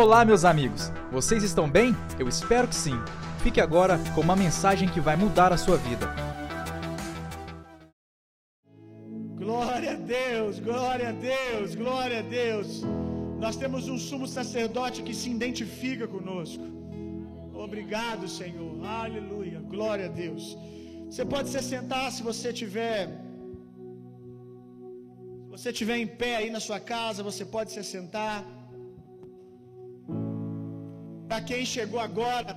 Olá, meus amigos! Vocês estão bem? Eu espero que sim. Fique agora com uma mensagem que vai mudar a sua vida. Glória a Deus, glória a Deus, glória a Deus. Nós temos um sumo sacerdote que se identifica conosco. Obrigado, Senhor. Aleluia. Glória a Deus. Você pode se sentar se você tiver se você tiver em pé aí na sua casa, você pode se sentar. Para quem chegou agora,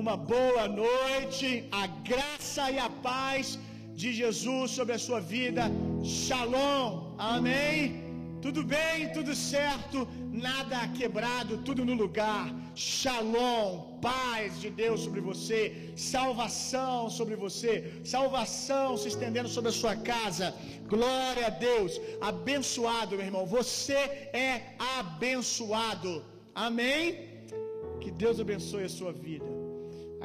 uma boa noite, a graça e a paz de Jesus sobre a sua vida. Shalom. Amém. Tudo bem, tudo certo, nada quebrado, tudo no lugar. Shalom, paz de Deus sobre você, salvação sobre você, salvação se estendendo sobre a sua casa. Glória a Deus. Abençoado, meu irmão. Você é abençoado. Amém. Que Deus abençoe a sua vida.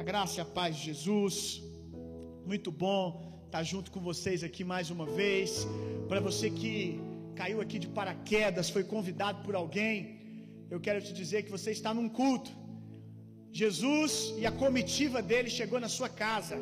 A graça e a paz de Jesus. Muito bom estar junto com vocês aqui mais uma vez. Para você que caiu aqui de paraquedas, foi convidado por alguém, eu quero te dizer que você está num culto. Jesus e a comitiva dele chegou na sua casa.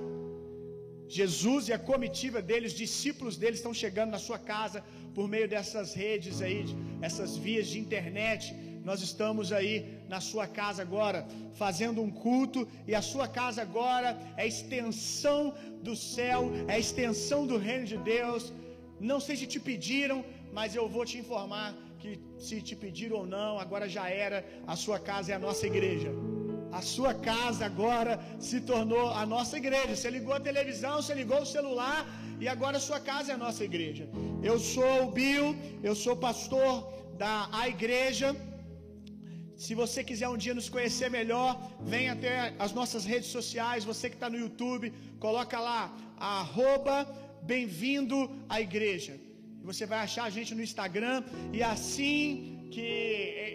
Jesus e a comitiva dele, os discípulos dele estão chegando na sua casa por meio dessas redes aí, essas vias de internet. Nós estamos aí na sua casa agora, fazendo um culto, e a sua casa agora é extensão do céu, é extensão do reino de Deus. Não sei se te pediram, mas eu vou te informar que se te pediram ou não, agora já era, a sua casa é a nossa igreja. A sua casa agora se tornou a nossa igreja. Você ligou a televisão, você ligou o celular e agora a sua casa é a nossa igreja. Eu sou o Bill, eu sou pastor da a igreja. Se você quiser um dia nos conhecer melhor, vem até as nossas redes sociais. Você que está no YouTube, coloca lá arroba bem-vindo à igreja. Você vai achar a gente no Instagram e assim que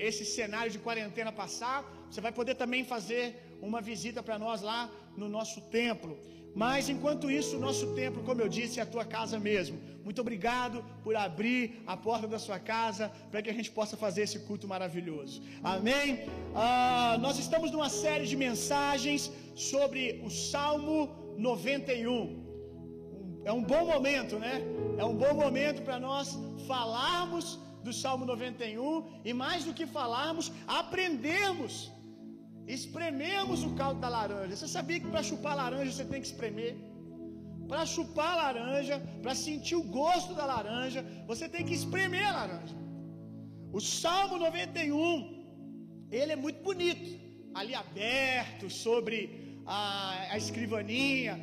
esse cenário de quarentena passar, você vai poder também fazer uma visita para nós lá no nosso templo. Mas enquanto isso, o nosso templo, como eu disse, é a tua casa mesmo. Muito obrigado por abrir a porta da sua casa para que a gente possa fazer esse culto maravilhoso. Amém? Ah, nós estamos numa série de mensagens sobre o Salmo 91. É um bom momento, né? É um bom momento para nós falarmos do Salmo 91 e mais do que falarmos, aprendemos. Esprememos o caldo da laranja. Você sabia que para chupar laranja você tem que espremer? Para chupar laranja, para sentir o gosto da laranja, você tem que espremer a laranja. O Salmo 91, ele é muito bonito, ali aberto sobre a, a escrivaninha,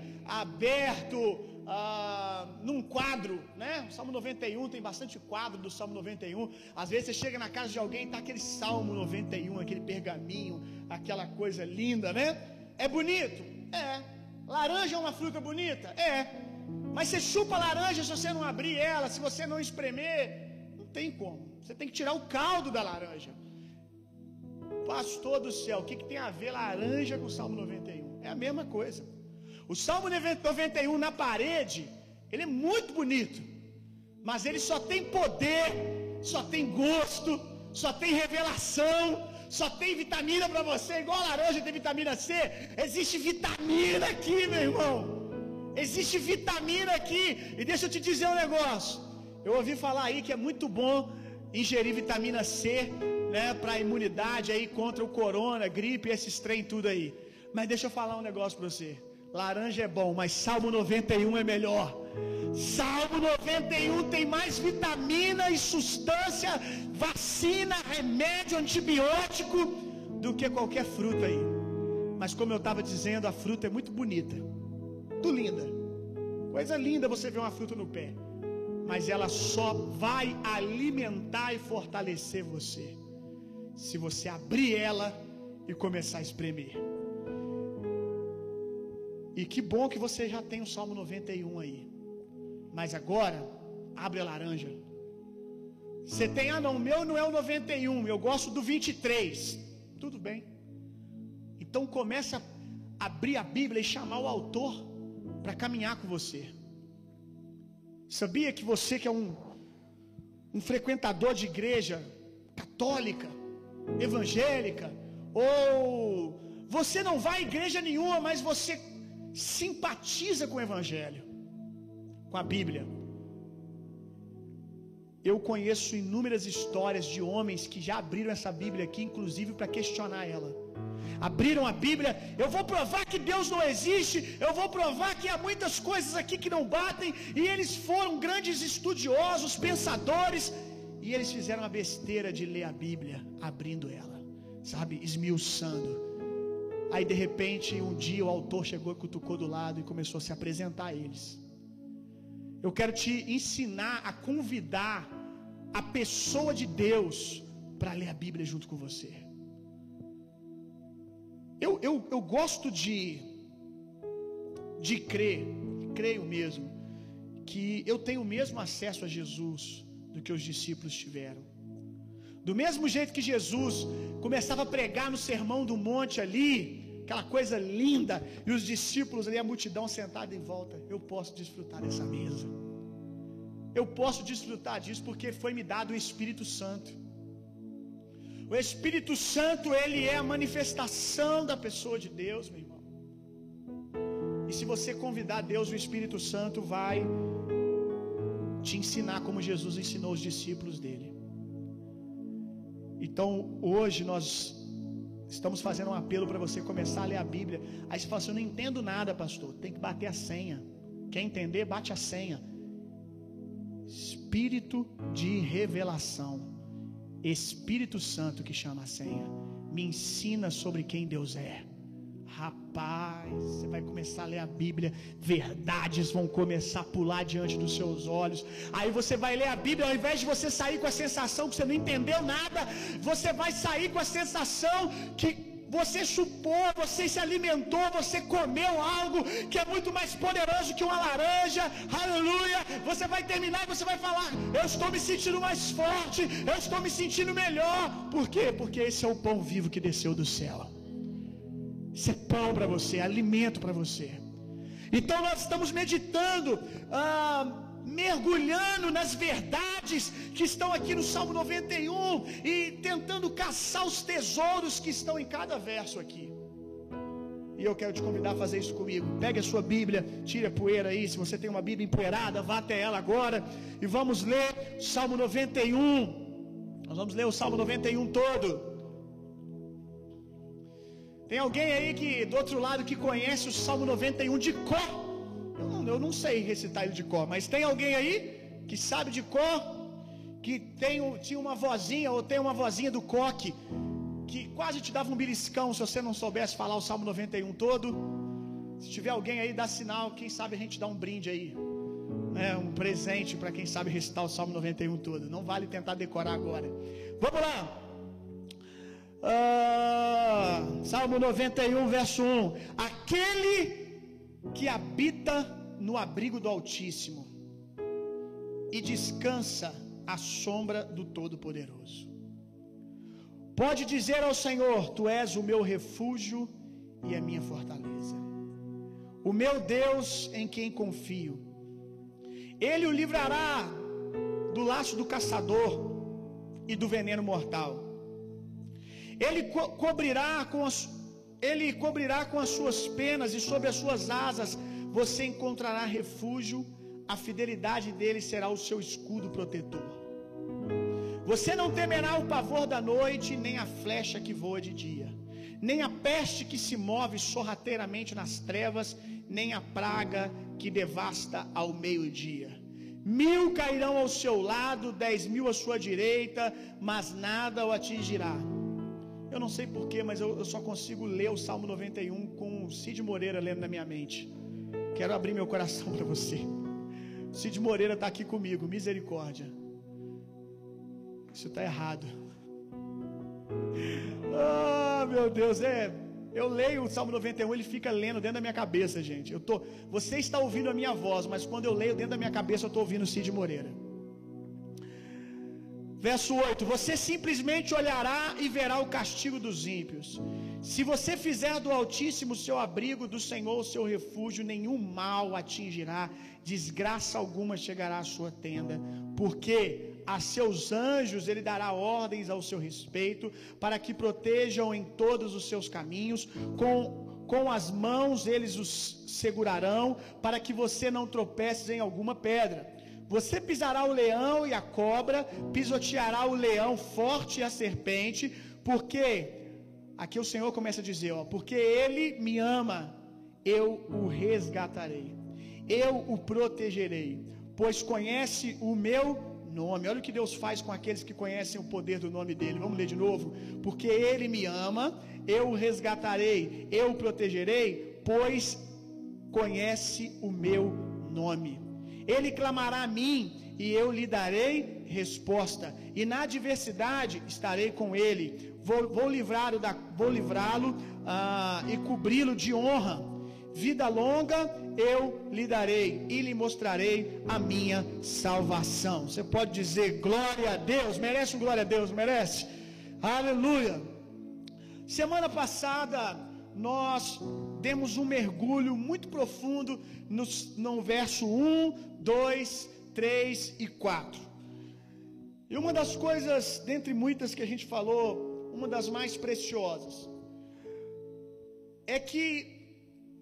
aberto ah, num quadro, né? O Salmo 91 tem bastante quadro do Salmo 91. Às vezes você chega na casa de alguém e tá aquele Salmo 91, aquele pergaminho, aquela coisa linda, né? É bonito? É. Laranja é uma fruta bonita? É. Mas você chupa laranja se você não abrir ela, se você não espremer, não tem como. Você tem que tirar o caldo da laranja. Pastor do céu, o que, que tem a ver laranja com o Salmo 91? É a mesma coisa. O Salmo 91 na parede, ele é muito bonito, mas ele só tem poder, só tem gosto, só tem revelação, só tem vitamina para você, igual a laranja tem vitamina C. Existe vitamina aqui, meu irmão. Existe vitamina aqui. E deixa eu te dizer um negócio. Eu ouvi falar aí que é muito bom ingerir vitamina C, né, para imunidade aí contra o corona, gripe, esses trem tudo aí. Mas deixa eu falar um negócio para você. Laranja é bom, mas Salmo 91 é melhor. Salmo 91 tem mais vitamina e substância, vacina, remédio, antibiótico do que qualquer fruta aí. Mas como eu estava dizendo, a fruta é muito bonita, muito linda. Coisa linda você ver uma fruta no pé, mas ela só vai alimentar e fortalecer você se você abrir ela e começar a espremer. E que bom que você já tem o Salmo 91 aí. Mas agora, abre a laranja. Você tem, ah não, o meu não é o 91, eu gosto do 23. Tudo bem. Então começa a abrir a Bíblia e chamar o autor para caminhar com você. Sabia que você que é um, um frequentador de igreja católica, evangélica, ou você não vai à igreja nenhuma, mas você simpatiza com o evangelho, com a Bíblia. Eu conheço inúmeras histórias de homens que já abriram essa Bíblia aqui, inclusive para questionar ela. Abriram a Bíblia, eu vou provar que Deus não existe, eu vou provar que há muitas coisas aqui que não batem, e eles foram grandes estudiosos, pensadores, e eles fizeram a besteira de ler a Bíblia, abrindo ela, sabe, esmiuçando. Aí de repente, um dia o autor chegou e cutucou do lado e começou a se apresentar a eles. Eu quero te ensinar a convidar a pessoa de Deus para ler a Bíblia junto com você. Eu, eu, eu gosto de, de crer, creio mesmo, que eu tenho o mesmo acesso a Jesus do que os discípulos tiveram. Do mesmo jeito que Jesus começava a pregar no sermão do monte ali, aquela coisa linda, e os discípulos ali, a multidão sentada em volta, eu posso desfrutar dessa mesa. Eu posso desfrutar disso porque foi me dado o Espírito Santo. O Espírito Santo, ele é a manifestação da pessoa de Deus, meu irmão. E se você convidar Deus, o Espírito Santo vai te ensinar como Jesus ensinou os discípulos dele. Então, hoje nós estamos fazendo um apelo para você começar a ler a Bíblia. Aí você fala assim: Eu não entendo nada, pastor. Tem que bater a senha. Quer entender? Bate a senha. Espírito de revelação. Espírito Santo que chama a senha. Me ensina sobre quem Deus é. Rapaz, você vai começar a ler a Bíblia, verdades vão começar a pular diante dos seus olhos. Aí você vai ler a Bíblia, ao invés de você sair com a sensação que você não entendeu nada, você vai sair com a sensação que você chupou, você se alimentou, você comeu algo que é muito mais poderoso que uma laranja. Aleluia! Você vai terminar e você vai falar: Eu estou me sentindo mais forte, eu estou me sentindo melhor. Por quê? Porque esse é o pão vivo que desceu do céu. Isso é pão para você, é alimento para você. Então nós estamos meditando, ah, mergulhando nas verdades que estão aqui no Salmo 91 e tentando caçar os tesouros que estão em cada verso aqui. E eu quero te convidar a fazer isso comigo. Pegue a sua Bíblia, tire a poeira aí. Se você tem uma Bíblia empoeirada, vá até ela agora e vamos ler Salmo 91. Nós vamos ler o Salmo 91 todo. Tem alguém aí que do outro lado que conhece o Salmo 91 de cor? Eu não, eu não sei recitar ele de cor, mas tem alguém aí que sabe de cor? Que tem, tinha uma vozinha ou tem uma vozinha do coque que quase te dava um beliscão se você não soubesse falar o Salmo 91 todo? Se tiver alguém aí, dá sinal, quem sabe a gente dá um brinde aí. É, um presente para quem sabe recitar o Salmo 91 todo. Não vale tentar decorar agora. Vamos lá. Ah, Salmo 91, verso 1: Aquele que habita no abrigo do Altíssimo e descansa à sombra do Todo-Poderoso. Pode dizer ao Senhor: Tu és o meu refúgio e a minha fortaleza, o meu Deus em quem confio. Ele o livrará do laço do caçador e do veneno mortal. Ele co cobrirá com as, ele cobrirá com as suas penas e sob as suas asas você encontrará refúgio. A fidelidade dele será o seu escudo protetor. Você não temerá o pavor da noite, nem a flecha que voa de dia, nem a peste que se move sorrateiramente nas trevas, nem a praga que devasta ao meio-dia. Mil cairão ao seu lado, dez mil à sua direita, mas nada o atingirá. Eu não sei porquê, mas eu, eu, só consigo ler o Salmo 91 com o Cid Moreira lendo na minha mente. Quero abrir meu coração para você. Cid Moreira está aqui comigo, misericórdia. Isso está errado. Ah, meu Deus, é. Eu leio o Salmo 91, ele fica lendo dentro da minha cabeça, gente. Eu tô, você está ouvindo a minha voz, mas quando eu leio dentro da minha cabeça, eu estou ouvindo Cid Moreira. Verso 8: Você simplesmente olhará e verá o castigo dos ímpios. Se você fizer do Altíssimo seu abrigo, do Senhor seu refúgio, nenhum mal atingirá, desgraça alguma chegará à sua tenda, porque a seus anjos ele dará ordens ao seu respeito, para que protejam em todos os seus caminhos, com, com as mãos eles os segurarão, para que você não tropece em alguma pedra. Você pisará o leão e a cobra, pisoteará o leão forte e a serpente, porque aqui o Senhor começa a dizer, ó, porque ele me ama, eu o resgatarei. Eu o protegerei, pois conhece o meu nome. Olha o que Deus faz com aqueles que conhecem o poder do nome dele. Vamos ler de novo. Porque ele me ama, eu o resgatarei, eu o protegerei, pois conhece o meu nome. Ele clamará a mim e eu lhe darei resposta. E na adversidade estarei com ele. Vou, vou livrá-lo vou livrá-lo ah, e cobri-lo de honra. Vida longa eu lhe darei e lhe mostrarei a minha salvação. Você pode dizer glória a Deus, merece um glória a Deus, merece? Aleluia. Semana passada nós demos um mergulho muito profundo no, no verso 1, 2, 3 e 4. E uma das coisas, dentre muitas que a gente falou, uma das mais preciosas, é que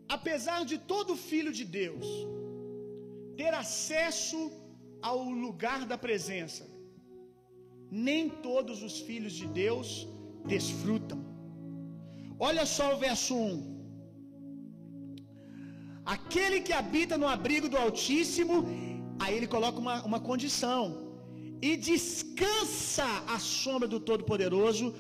apesar de todo filho de Deus ter acesso ao lugar da presença, nem todos os filhos de Deus desfrutam. Olha só o verso 1. Aquele que habita no abrigo do Altíssimo, aí ele coloca uma, uma condição, e descansa à sombra do Todo-Poderoso,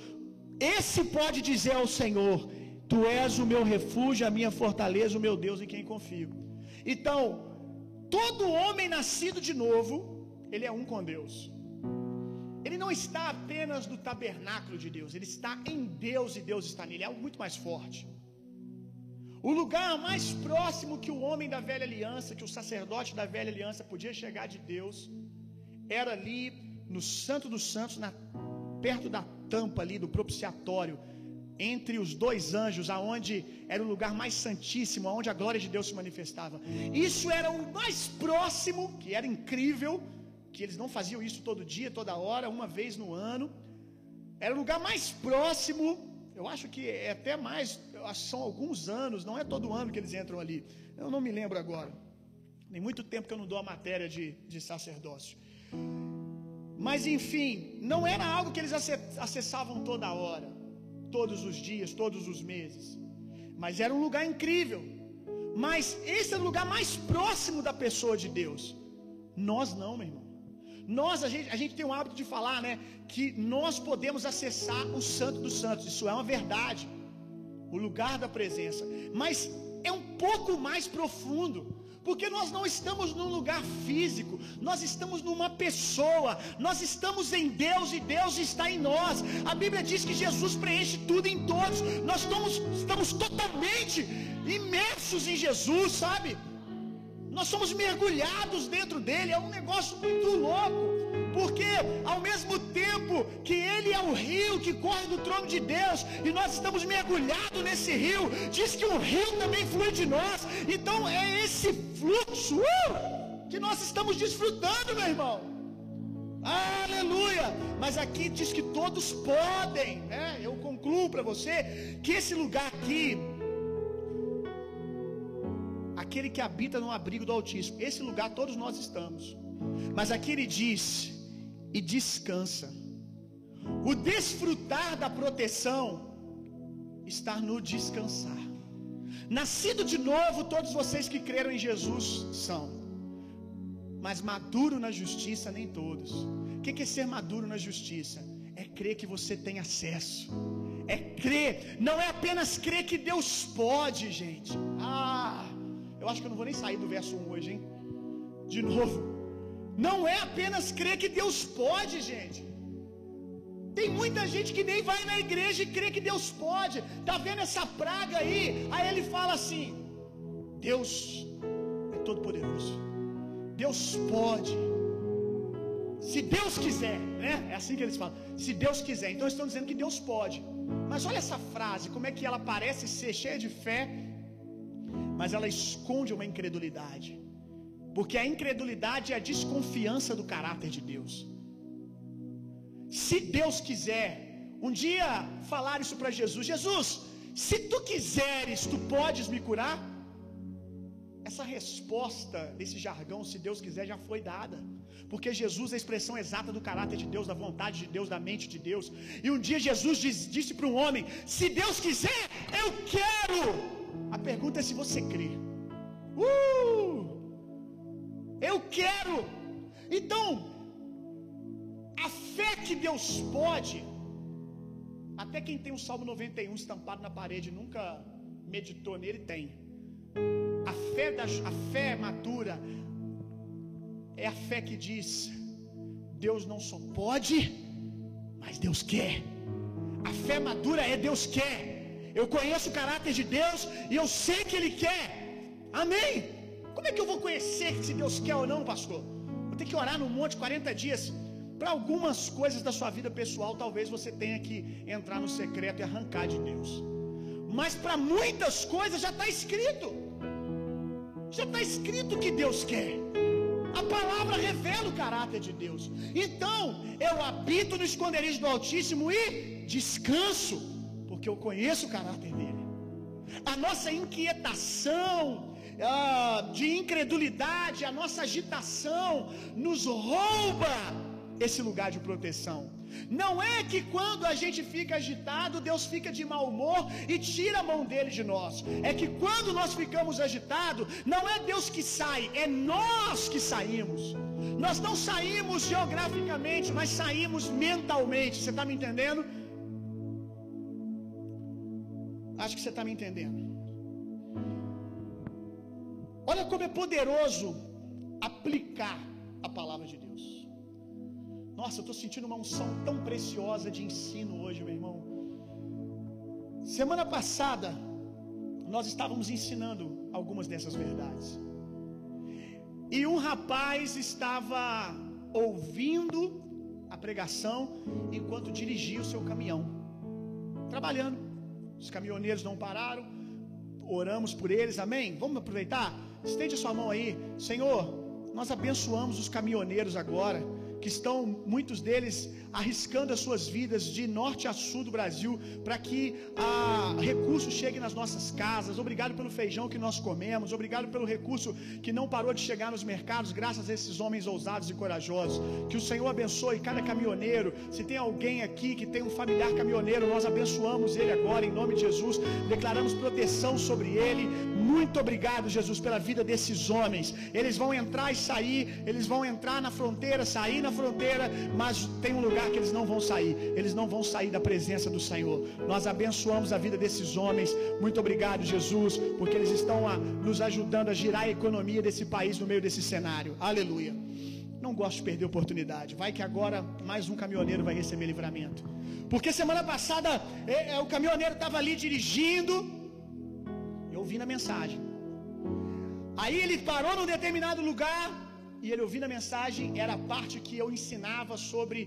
esse pode dizer ao Senhor: Tu és o meu refúgio, a minha fortaleza, o meu Deus em quem confio. Então, todo homem nascido de novo, ele é um com Deus. Ele não está apenas no tabernáculo de Deus, ele está em Deus e Deus está nele. É algo muito mais forte. O lugar mais próximo que o homem da velha aliança, que o sacerdote da velha aliança podia chegar de Deus, era ali no Santo dos Santos, na, perto da tampa ali do propiciatório, entre os dois anjos, aonde era o lugar mais santíssimo, aonde a glória de Deus se manifestava. Isso era o mais próximo, que era incrível, que eles não faziam isso todo dia, toda hora, uma vez no ano. Era o lugar mais próximo, eu acho que é até mais, são alguns anos, não é todo ano que eles entram ali. Eu não me lembro agora. Tem muito tempo que eu não dou a matéria de, de sacerdócio. Mas enfim, não era algo que eles acessavam toda hora todos os dias, todos os meses. Mas era um lugar incrível. Mas esse é o lugar mais próximo da pessoa de Deus. Nós não, meu irmão. Nós, a gente, a gente tem o hábito de falar, né? Que nós podemos acessar o Santo dos Santos. Isso é uma verdade. O lugar da presença. Mas é um pouco mais profundo. Porque nós não estamos num lugar físico, nós estamos numa pessoa, nós estamos em Deus e Deus está em nós. A Bíblia diz que Jesus preenche tudo em todos, nós estamos, estamos totalmente imersos em Jesus, sabe? Nós somos mergulhados dentro dele, é um negócio muito louco. Porque ao mesmo tempo que ele é o rio que corre do trono de Deus e nós estamos mergulhados nesse rio, diz que o rio também flui de nós. Então é esse fluxo uh, que nós estamos desfrutando, meu irmão. Aleluia! Mas aqui diz que todos podem, né? Eu concluo para você que esse lugar aqui aquele que habita no abrigo do Altíssimo. Esse lugar todos nós estamos. Mas aqui ele diz: e descansa. O desfrutar da proteção está no descansar. Nascido de novo, todos vocês que creram em Jesus são. Mas maduro na justiça, nem todos. O que é ser maduro na justiça? É crer que você tem acesso. É crer, não é apenas crer que Deus pode, gente. Ah, eu acho que eu não vou nem sair do verso 1 hoje, hein? De novo. Não é apenas crer que Deus pode, gente. Tem muita gente que nem vai na igreja e crê que Deus pode. Tá vendo essa praga aí? Aí ele fala assim: Deus é todo poderoso. Deus pode. Se Deus quiser, né? É assim que eles falam. Se Deus quiser. Então estão dizendo que Deus pode. Mas olha essa frase, como é que ela parece ser cheia de fé, mas ela esconde uma incredulidade. Porque a incredulidade é a desconfiança do caráter de Deus. se Deus quiser, um dia falar isso para Jesus: Jesus, se tu quiseres, tu podes me curar? Essa resposta desse jargão, se Deus quiser, já foi dada. Porque Jesus é a expressão exata do caráter de Deus, da vontade de Deus, da mente de Deus. E um dia Jesus diz, disse para um homem: Se Deus quiser, eu quero. A pergunta é se você crê. Uh! Eu quero. Então, a fé que Deus pode, até quem tem o Salmo 91 estampado na parede nunca meditou nele, tem. A fé, da, a fé madura é a fé que diz: Deus não só pode, mas Deus quer. A fé madura é Deus quer. Eu conheço o caráter de Deus e eu sei que Ele quer. Amém? Como é que eu vou conhecer se Deus quer ou não, pastor? Vou ter que orar no monte 40 dias. Para algumas coisas da sua vida pessoal, talvez você tenha que entrar no secreto e arrancar de Deus. Mas para muitas coisas já está escrito. Já está escrito que Deus quer. A palavra revela o caráter de Deus. Então, eu habito no esconderijo do Altíssimo e descanso, porque eu conheço o caráter dele. A nossa inquietação, ah, de incredulidade, a nossa agitação nos rouba esse lugar de proteção. Não é que quando a gente fica agitado, Deus fica de mau humor e tira a mão dele de nós. É que quando nós ficamos agitados, não é Deus que sai, é nós que saímos. Nós não saímos geograficamente, mas saímos mentalmente. Você está me entendendo? Acho que você está me entendendo. Olha como é poderoso aplicar a palavra de Deus. Nossa, eu estou sentindo uma unção tão preciosa de ensino hoje, meu irmão. Semana passada, nós estávamos ensinando algumas dessas verdades. E um rapaz estava ouvindo a pregação enquanto dirigia o seu caminhão, trabalhando. Os caminhoneiros não pararam, oramos por eles, amém? Vamos aproveitar? Estende a sua mão aí, Senhor. Nós abençoamos os caminhoneiros agora que estão muitos deles arriscando as suas vidas de norte a sul do Brasil para que ah, recursos cheguem nas nossas casas. Obrigado pelo feijão que nós comemos, obrigado pelo recurso que não parou de chegar nos mercados, graças a esses homens ousados e corajosos. Que o Senhor abençoe cada caminhoneiro. Se tem alguém aqui que tem um familiar caminhoneiro, nós abençoamos ele agora em nome de Jesus, declaramos proteção sobre ele. Muito obrigado, Jesus, pela vida desses homens. Eles vão entrar e sair, eles vão entrar na fronteira, sair na fronteira, mas tem um lugar que eles não vão sair. Eles não vão sair da presença do Senhor. Nós abençoamos a vida desses homens. Muito obrigado, Jesus, porque eles estão a, nos ajudando a girar a economia desse país no meio desse cenário. Aleluia. Não gosto de perder oportunidade. Vai que agora mais um caminhoneiro vai receber livramento. Porque semana passada é, é, o caminhoneiro estava ali dirigindo. Eu ouvi na mensagem. Aí ele parou num determinado lugar e ele ouvindo a mensagem, era a parte que eu ensinava sobre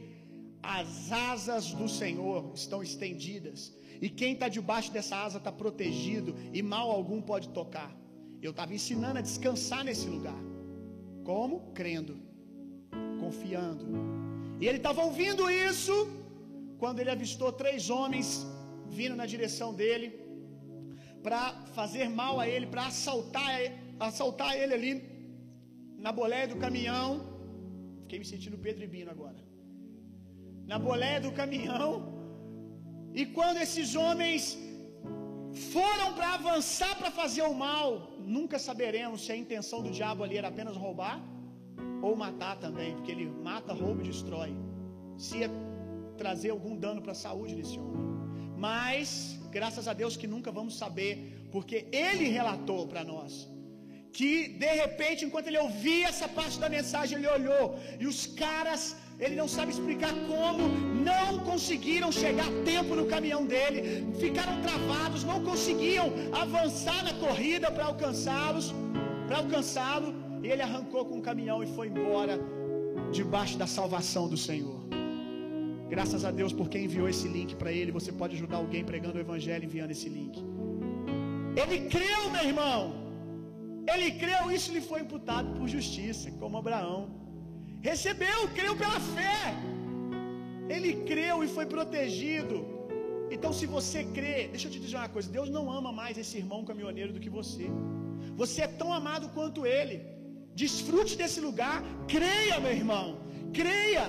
as asas do Senhor estão estendidas, e quem está debaixo dessa asa está protegido, e mal algum pode tocar. Eu estava ensinando a descansar nesse lugar. Como? Crendo, confiando. E ele estava ouvindo isso quando ele avistou três homens vindo na direção dele para fazer mal a ele, para assaltar, assaltar ele ali na boleia do caminhão. Fiquei me sentindo Pedro e Bino agora. Na boleia do caminhão. E quando esses homens foram para avançar para fazer o mal, nunca saberemos se a intenção do diabo ali era apenas roubar ou matar também, porque ele mata, rouba e destrói. Se ia trazer algum dano para a saúde desse homem. Mas, graças a Deus que nunca vamos saber, porque ele relatou para nós que de repente, enquanto ele ouvia essa parte da mensagem, ele olhou e os caras, ele não sabe explicar como, não conseguiram chegar a tempo no caminhão dele, ficaram travados, não conseguiam avançar na corrida para alcançá-los, para alcançá-lo, e ele arrancou com o caminhão e foi embora debaixo da salvação do Senhor. Graças a Deus por quem enviou esse link para ele. Você pode ajudar alguém pregando o evangelho enviando esse link. Ele creu, meu irmão. Ele creu, isso lhe foi imputado por justiça, como Abraão. Recebeu, creu pela fé. Ele creu e foi protegido. Então, se você crê, deixa eu te dizer uma coisa: Deus não ama mais esse irmão caminhoneiro do que você. Você é tão amado quanto ele. Desfrute desse lugar. Creia, meu irmão. Creia.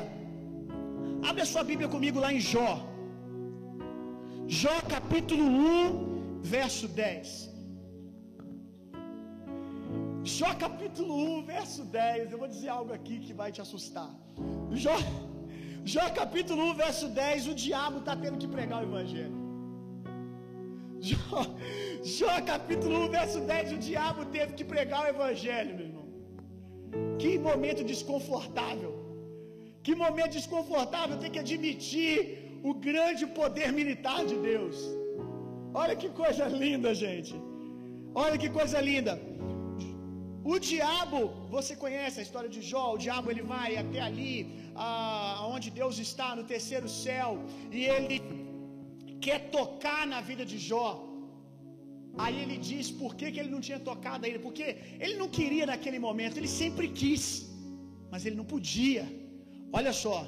Abre a sua Bíblia comigo lá em Jó. Jó capítulo 1, verso 10. Jó capítulo 1, verso 10. Eu vou dizer algo aqui que vai te assustar. Jó, Jó capítulo 1, verso 10. O diabo está tendo que pregar o evangelho. Jó, Jó capítulo 1, verso 10. O diabo teve que pregar o evangelho, meu irmão. Que momento desconfortável. Que momento desconfortável ter que admitir o grande poder militar de Deus. Olha que coisa linda, gente. Olha que coisa linda. O diabo, você conhece a história de Jó? O diabo ele vai até ali, aonde Deus está, no terceiro céu, e ele quer tocar na vida de Jó. Aí ele diz por que, que ele não tinha tocado ainda, porque ele não queria naquele momento, ele sempre quis, mas ele não podia. Olha só,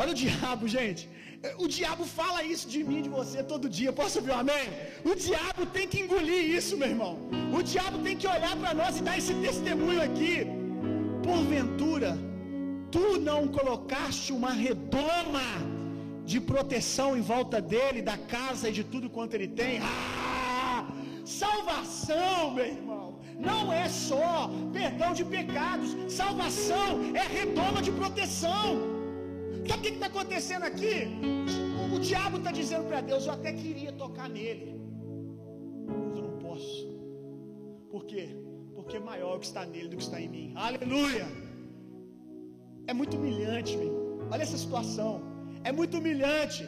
olha o diabo, gente. O diabo fala isso de mim, de você todo dia. Posso ouvir um amém? O diabo tem que engolir isso, meu irmão. O diabo tem que olhar para nós e dar esse testemunho aqui. Porventura, tu não colocaste uma redoma de proteção em volta dele, da casa e de tudo quanto ele tem. Ah! Salvação, meu irmão, não é só perdão de pecados, salvação é redoma de proteção. Sabe o que está acontecendo aqui? O, o diabo está dizendo para Deus: Eu até queria tocar nele, mas eu não posso. Por quê? Porque é maior o que está nele do que está em mim. Aleluia! É muito humilhante, meu. olha essa situação. É muito humilhante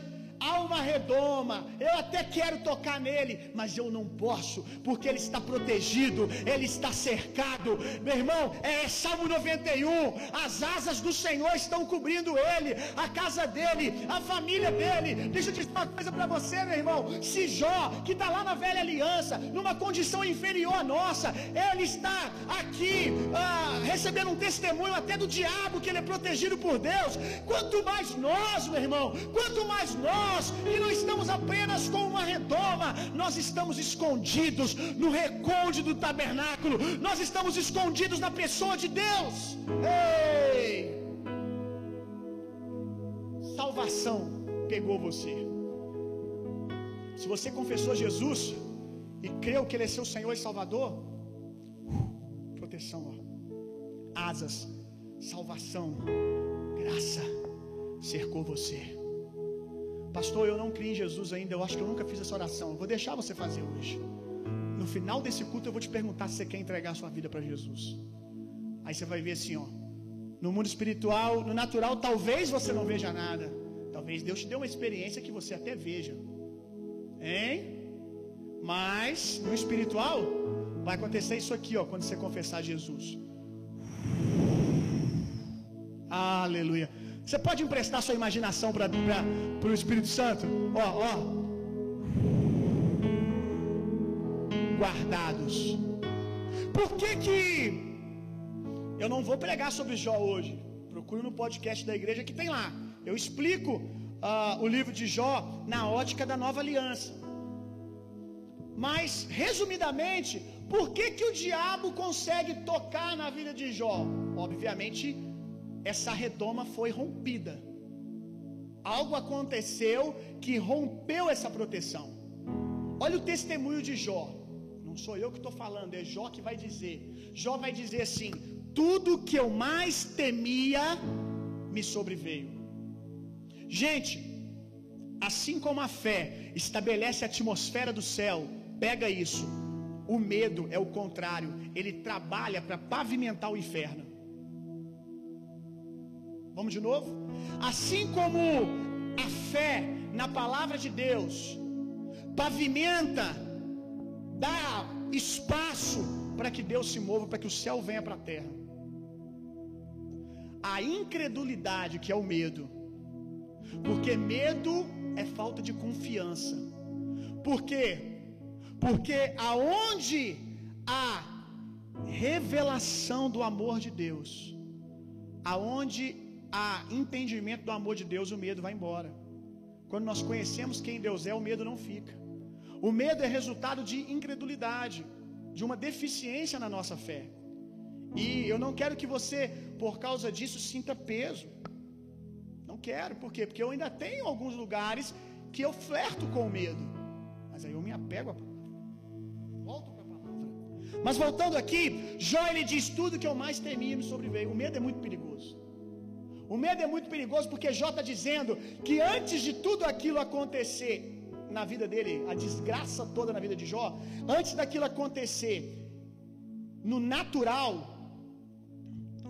uma redoma, eu até quero tocar nele, mas eu não posso, porque ele está protegido, ele está cercado. Meu irmão, é Salmo 91: as asas do Senhor estão cobrindo ele, a casa dele, a família dele. Deixa eu dizer uma coisa para você, meu irmão. Se Jó, que está lá na velha aliança, numa condição inferior à nossa, ele está aqui ah, recebendo um testemunho até do diabo que ele é protegido por Deus. Quanto mais nós, meu irmão, quanto mais nós nós, e não estamos apenas com uma redoma, nós estamos escondidos no recôndito do tabernáculo, nós estamos escondidos na pessoa de Deus. Ei! Salvação pegou você. Se você confessou Jesus e creu que Ele é seu Senhor e Salvador, proteção, ó. asas, salvação, graça cercou você. Pastor, eu não criei em Jesus ainda, eu acho que eu nunca fiz essa oração. Eu vou deixar você fazer hoje. No final desse culto eu vou te perguntar se você quer entregar sua vida para Jesus. Aí você vai ver assim, ó. No mundo espiritual, no natural, talvez você não veja nada. Talvez Deus te dê uma experiência que você até veja. Hein? Mas no espiritual vai acontecer isso aqui, ó, quando você confessar Jesus. Aleluia. Você pode emprestar sua imaginação para o Espírito Santo? Ó, ó. Guardados. Por que que eu não vou pregar sobre Jó hoje? Procure no podcast da igreja que tem lá. Eu explico uh, o livro de Jó na ótica da nova aliança. Mas, resumidamente, por que que o diabo consegue tocar na vida de Jó? Obviamente, essa redoma foi rompida. Algo aconteceu que rompeu essa proteção. Olha o testemunho de Jó. Não sou eu que estou falando, é Jó que vai dizer. Jó vai dizer assim: Tudo que eu mais temia me sobreveio. Gente, assim como a fé estabelece a atmosfera do céu, pega isso. O medo é o contrário, ele trabalha para pavimentar o inferno. Vamos de novo? Assim como a fé na palavra de Deus pavimenta, dá espaço para que Deus se mova, para que o céu venha para a terra. A incredulidade, que é o medo, porque medo é falta de confiança. Por quê? Porque aonde há revelação do amor de Deus, aonde há entendimento do amor de Deus, o medo vai embora. Quando nós conhecemos quem Deus é, o medo não fica. O medo é resultado de incredulidade, de uma deficiência na nossa fé. E eu não quero que você, por causa disso, sinta peso. Não quero, por quê? Porque eu ainda tenho alguns lugares que eu flerto com o medo. Mas aí eu me apego a Volto para a palavra. Mas voltando aqui, Jó ele diz tudo que eu mais temia me sobreveio. O medo é muito perigoso. O medo é muito perigoso porque Jó está dizendo que antes de tudo aquilo acontecer na vida dele, a desgraça toda na vida de Jó, antes daquilo acontecer, no natural,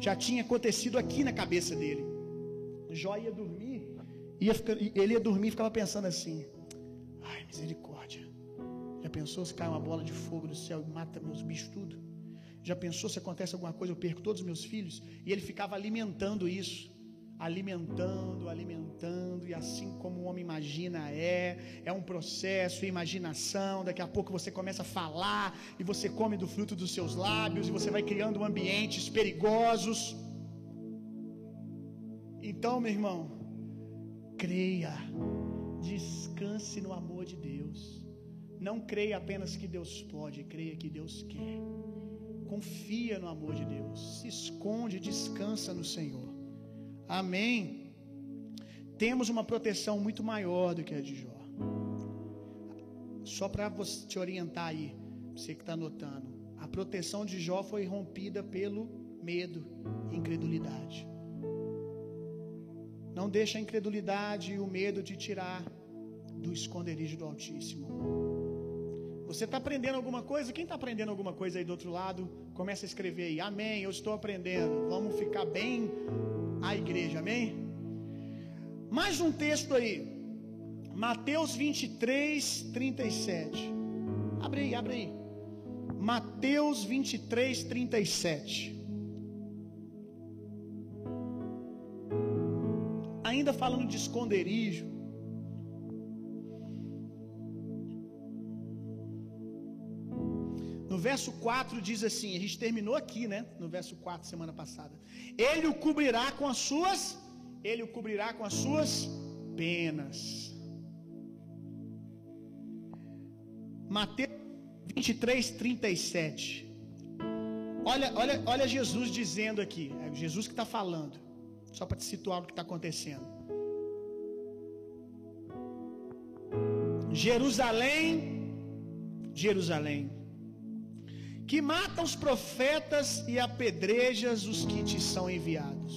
já tinha acontecido aqui na cabeça dele. Jó ia dormir, ia ficar, ele ia dormir e ficava pensando assim: ai, misericórdia. Já pensou se cai uma bola de fogo do céu e mata meus bichos tudo? Já pensou se acontece alguma coisa, eu perco todos os meus filhos? E ele ficava alimentando isso alimentando, alimentando, e assim como o homem imagina é, é um processo, imaginação. Daqui a pouco você começa a falar e você come do fruto dos seus lábios e você vai criando ambientes perigosos. Então, meu irmão, creia, descanse no amor de Deus. Não creia apenas que Deus pode, creia que Deus quer. Confia no amor de Deus, se esconde, descansa no Senhor. Amém. Temos uma proteção muito maior do que a de Jó. Só para te orientar aí, você que está anotando. A proteção de Jó foi rompida pelo medo e incredulidade. Não deixa a incredulidade e o medo te tirar do esconderijo do Altíssimo. Você está aprendendo alguma coisa? Quem está aprendendo alguma coisa aí do outro lado, começa a escrever aí. Amém, eu estou aprendendo. Vamos ficar bem a igreja, amém? Mais um texto aí. Mateus 23, 37. Abre aí, abre aí. Mateus 23, 37. Ainda falando de esconderijo. Verso 4 diz assim: a gente terminou aqui, né? No verso 4, semana passada. Ele o cobrirá com as suas, ele o cobrirá com as suas penas. Mateus 23, 37. Olha, olha, olha Jesus dizendo aqui. É Jesus que está falando. Só para te situar o que está acontecendo. Jerusalém, Jerusalém, que mata os profetas e apedrejas os que te são enviados.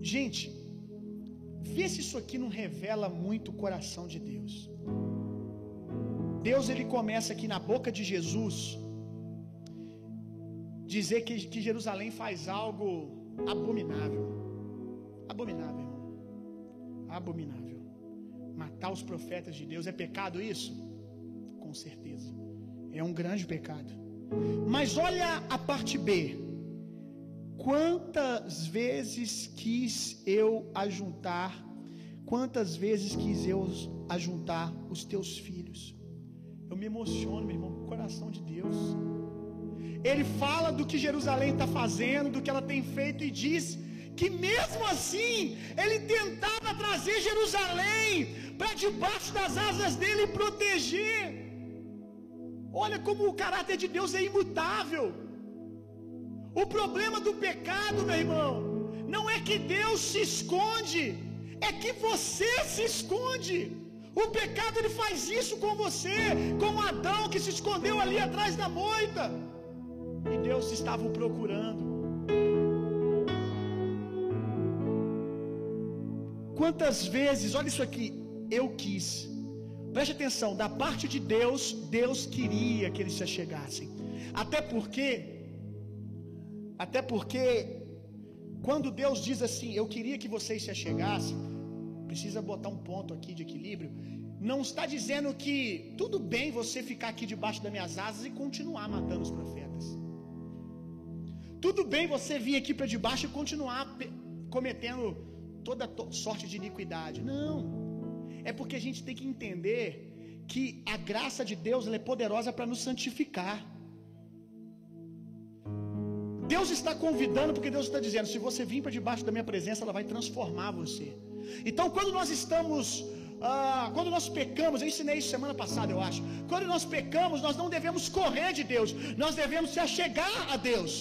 Gente, vê se isso aqui não revela muito o coração de Deus. Deus ele começa aqui na boca de Jesus dizer que, que Jerusalém faz algo abominável. Abominável, irmão. Abominável. Matar os profetas de Deus é pecado isso? Com certeza. É um grande pecado. Mas olha a parte B. Quantas vezes quis eu ajuntar, quantas vezes quis eu ajuntar os teus filhos? Eu me emociono, meu irmão, com o coração de Deus. Ele fala do que Jerusalém está fazendo, do que ela tem feito, e diz que mesmo assim, ele tentava trazer Jerusalém para debaixo das asas dele e proteger. Olha como o caráter de Deus é imutável. O problema do pecado, meu irmão, não é que Deus se esconde, é que você se esconde. O pecado ele faz isso com você, como Adão que se escondeu ali atrás da moita. E Deus estava o procurando. Quantas vezes, olha isso aqui, eu quis. Preste atenção, da parte de Deus, Deus queria que eles se achegassem. Até porque, até porque, quando Deus diz assim, eu queria que vocês se achegassem, precisa botar um ponto aqui de equilíbrio. Não está dizendo que tudo bem você ficar aqui debaixo das minhas asas e continuar matando os profetas. Tudo bem você vir aqui para debaixo e continuar cometendo toda sorte de iniquidade. Não. É porque a gente tem que entender que a graça de Deus é poderosa para nos santificar. Deus está convidando, porque Deus está dizendo: se você vir para debaixo da minha presença, ela vai transformar você. Então, quando nós estamos, ah, quando nós pecamos, eu ensinei isso semana passada, eu acho. Quando nós pecamos, nós não devemos correr de Deus, nós devemos se achegar a Deus,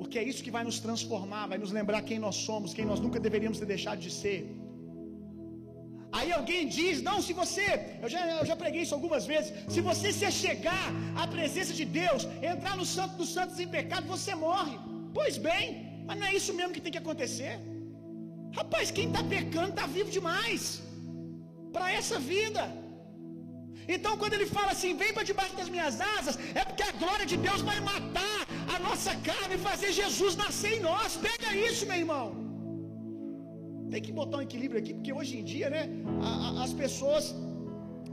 porque é isso que vai nos transformar, vai nos lembrar quem nós somos, quem nós nunca deveríamos ter deixado de ser. Aí alguém diz: Não, se você, eu já, eu já preguei isso algumas vezes, se você se achegar à presença de Deus, entrar no Santo dos Santos em pecado, você morre. Pois bem, mas não é isso mesmo que tem que acontecer. Rapaz, quem está pecando está vivo demais para essa vida. Então, quando ele fala assim, vem para debaixo das minhas asas, é porque a glória de Deus vai matar a nossa carne e fazer Jesus nascer em nós. Pega isso, meu irmão. Tem que botar um equilíbrio aqui, porque hoje em dia, né, a, a, as pessoas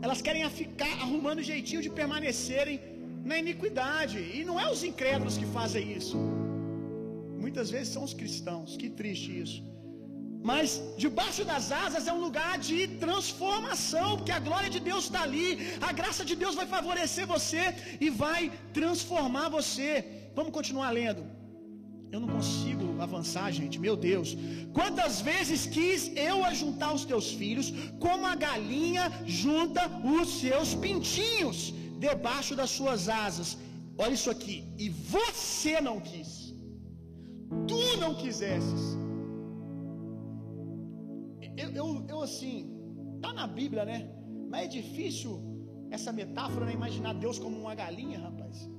elas querem ficar arrumando jeitinho de permanecerem na iniquidade. E não é os incrédulos que fazem isso. Muitas vezes são os cristãos. Que triste isso. Mas debaixo das asas é um lugar de transformação, porque a glória de Deus está ali, a graça de Deus vai favorecer você e vai transformar você. Vamos continuar lendo. Eu não consigo avançar, gente. Meu Deus. Quantas vezes quis eu ajuntar os teus filhos, como a galinha junta os seus pintinhos debaixo das suas asas. Olha isso aqui. E você não quis. Tu não quisesses. Eu, eu, eu assim, tá na Bíblia, né? Mas é difícil essa metáfora, né? Imaginar Deus como uma galinha, rapaz.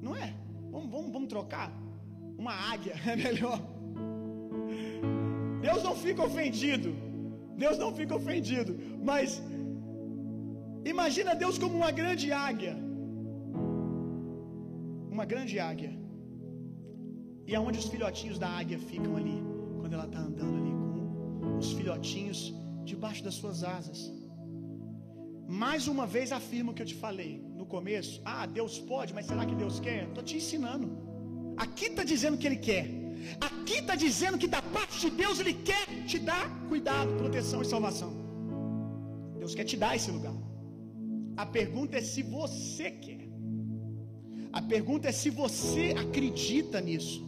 Não é? Vamos, vamos, vamos trocar? Uma águia é melhor. Deus não fica ofendido. Deus não fica ofendido. Mas imagina Deus como uma grande águia. Uma grande águia. E aonde os filhotinhos da águia ficam ali, quando ela está andando ali com os filhotinhos debaixo das suas asas. Mais uma vez afirmo o que eu te falei no começo. Ah, Deus pode, mas será que Deus quer? Estou te ensinando. Aqui está dizendo que Ele quer. Aqui está dizendo que da parte de Deus Ele quer te dar cuidado, proteção e salvação. Deus quer te dar esse lugar. A pergunta é se você quer. A pergunta é se você acredita nisso.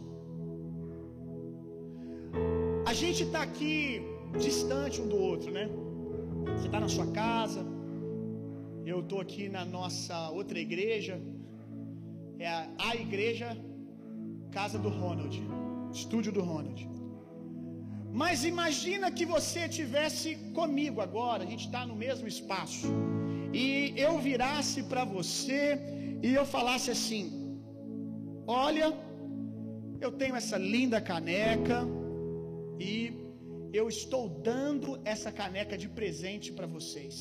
A gente está aqui distante um do outro, né? Você está na sua casa, eu estou aqui na nossa outra igreja, é a, a igreja casa do Ronald, estúdio do Ronald. Mas imagina que você tivesse comigo agora, a gente está no mesmo espaço, e eu virasse para você e eu falasse assim: Olha, eu tenho essa linda caneca e eu estou dando essa caneca de presente para vocês.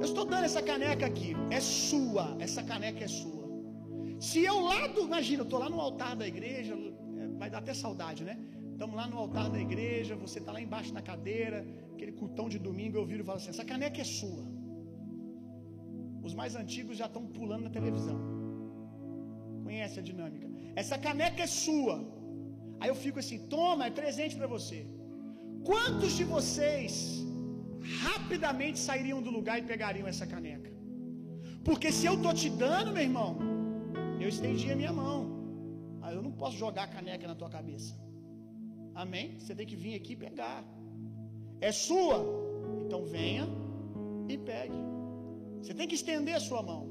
Eu estou dando essa caneca aqui, é sua, essa caneca é sua. Se eu lá do, imagina, eu estou lá no altar da igreja, é, vai dar até saudade, né? Estamos lá no altar da igreja, você está lá embaixo na cadeira, aquele cultão de domingo, eu viro e falo assim: essa caneca é sua. Os mais antigos já estão pulando na televisão. Conhece a dinâmica? Essa caneca é sua. Aí eu fico assim: toma, é presente para você. Quantos de vocês rapidamente sairiam do lugar e pegariam essa caneca? Porque se eu tô te dando, meu irmão, eu estendi a minha mão. Aí eu não posso jogar a caneca na tua cabeça. Amém? Você tem que vir aqui e pegar. É sua. Então venha e pegue. Você tem que estender a sua mão.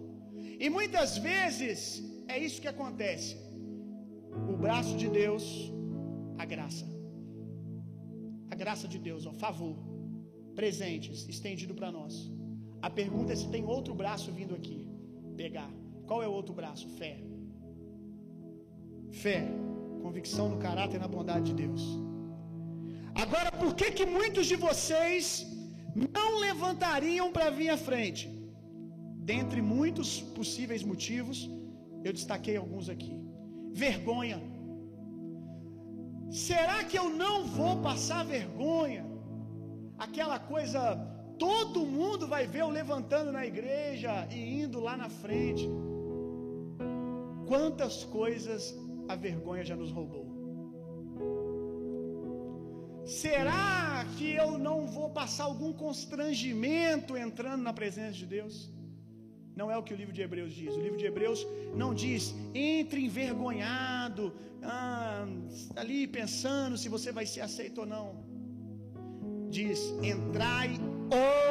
E muitas vezes é isso que acontece. O braço de Deus, a graça. A graça de Deus, ó, favor, presentes estendido para nós. A pergunta é se tem outro braço vindo aqui pegar. Qual é o outro braço? Fé. Fé, convicção no caráter e na bondade de Deus. Agora, por que que muitos de vocês não levantariam para vir à frente? Dentre muitos possíveis motivos, eu destaquei alguns aqui. Vergonha. Será que eu não vou passar vergonha? Aquela coisa, todo mundo vai ver eu levantando na igreja e indo lá na frente. Quantas coisas a vergonha já nos roubou? Será que eu não vou passar algum constrangimento entrando na presença de Deus? Não é o que o livro de Hebreus diz. O livro de Hebreus não diz, entre envergonhado, ah, ali pensando se você vai ser aceito ou não. Diz, entrai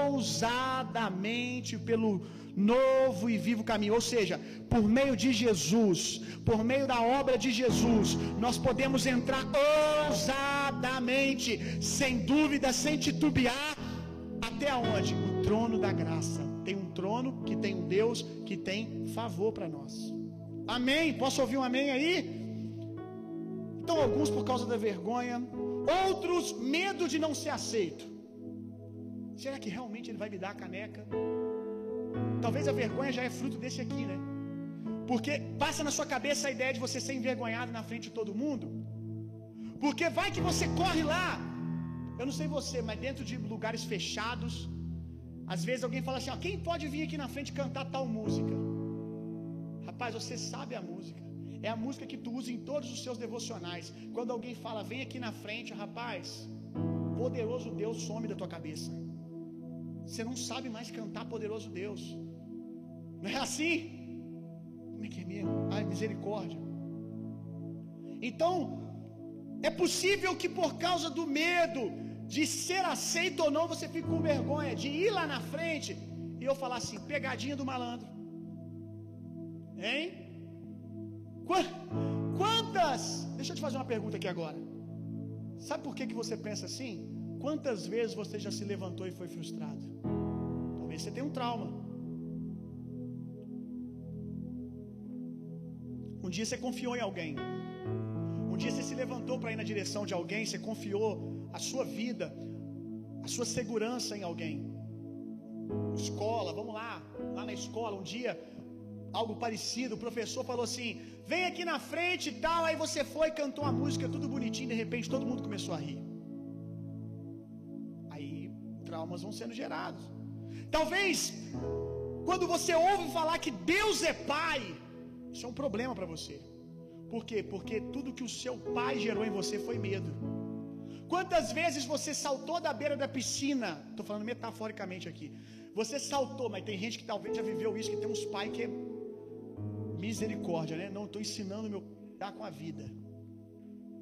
ousadamente pelo novo e vivo caminho. Ou seja, por meio de Jesus, por meio da obra de Jesus, nós podemos entrar ousadamente, sem dúvida, sem titubear, até onde? O trono da graça. Tem um trono que tem um Deus que tem favor para nós. Amém? Posso ouvir um amém aí? Então, alguns por causa da vergonha, outros medo de não ser aceito. Será que realmente ele vai me dar a caneca? Talvez a vergonha já é fruto desse aqui, né? Porque passa na sua cabeça a ideia de você ser envergonhado na frente de todo mundo. Porque vai que você corre lá. Eu não sei você, mas dentro de lugares fechados, às vezes alguém fala assim: ó, quem pode vir aqui na frente cantar tal música? Rapaz, você sabe a música. É a música que tu usa em todos os seus devocionais. Quando alguém fala, vem aqui na frente, rapaz, poderoso Deus some da tua cabeça. Você não sabe mais cantar poderoso Deus. Não é assim? Como é que é mesmo? Ai, misericórdia. Então, é possível que por causa do medo de ser aceito ou não, você fique com vergonha de ir lá na frente e eu falar assim: pegadinha do malandro. Hein? Quantas. Deixa eu te fazer uma pergunta aqui agora. Sabe por que, que você pensa assim? Quantas vezes você já se levantou e foi frustrado? Talvez você tenha um trauma. Um dia você confiou em alguém. Um dia você se levantou para ir na direção de alguém, você confiou a sua vida, a sua segurança em alguém. Escola, vamos lá, lá na escola, um dia algo parecido, o professor falou assim: "Vem aqui na frente e tal". Aí você foi, cantou uma música tudo bonitinho, de repente todo mundo começou a rir. Aí traumas vão sendo gerados. Talvez quando você ouve falar que Deus é pai, isso é um problema para você. Por quê? Porque tudo que o seu pai gerou em você foi medo. Quantas vezes você saltou da beira da piscina? Estou falando metaforicamente aqui. Você saltou, mas tem gente que talvez já viveu isso, que tem uns pais que é misericórdia, né? Não estou ensinando meu dar com a vida.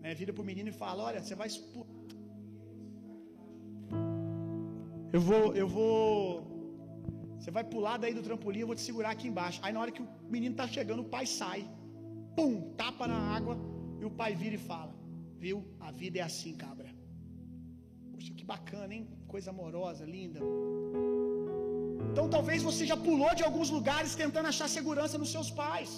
É, vira pro menino e fala: Olha, você vai. Eu vou, eu vou. Você vai pular daí do trampolim, eu vou te segurar aqui embaixo. Aí na hora que o menino tá chegando, o pai sai. Pum, tapa na água e o pai vira e fala: Viu? A vida é assim, cabra. Poxa, que bacana, hein? Coisa amorosa, linda. Então talvez você já pulou de alguns lugares tentando achar segurança nos seus pais.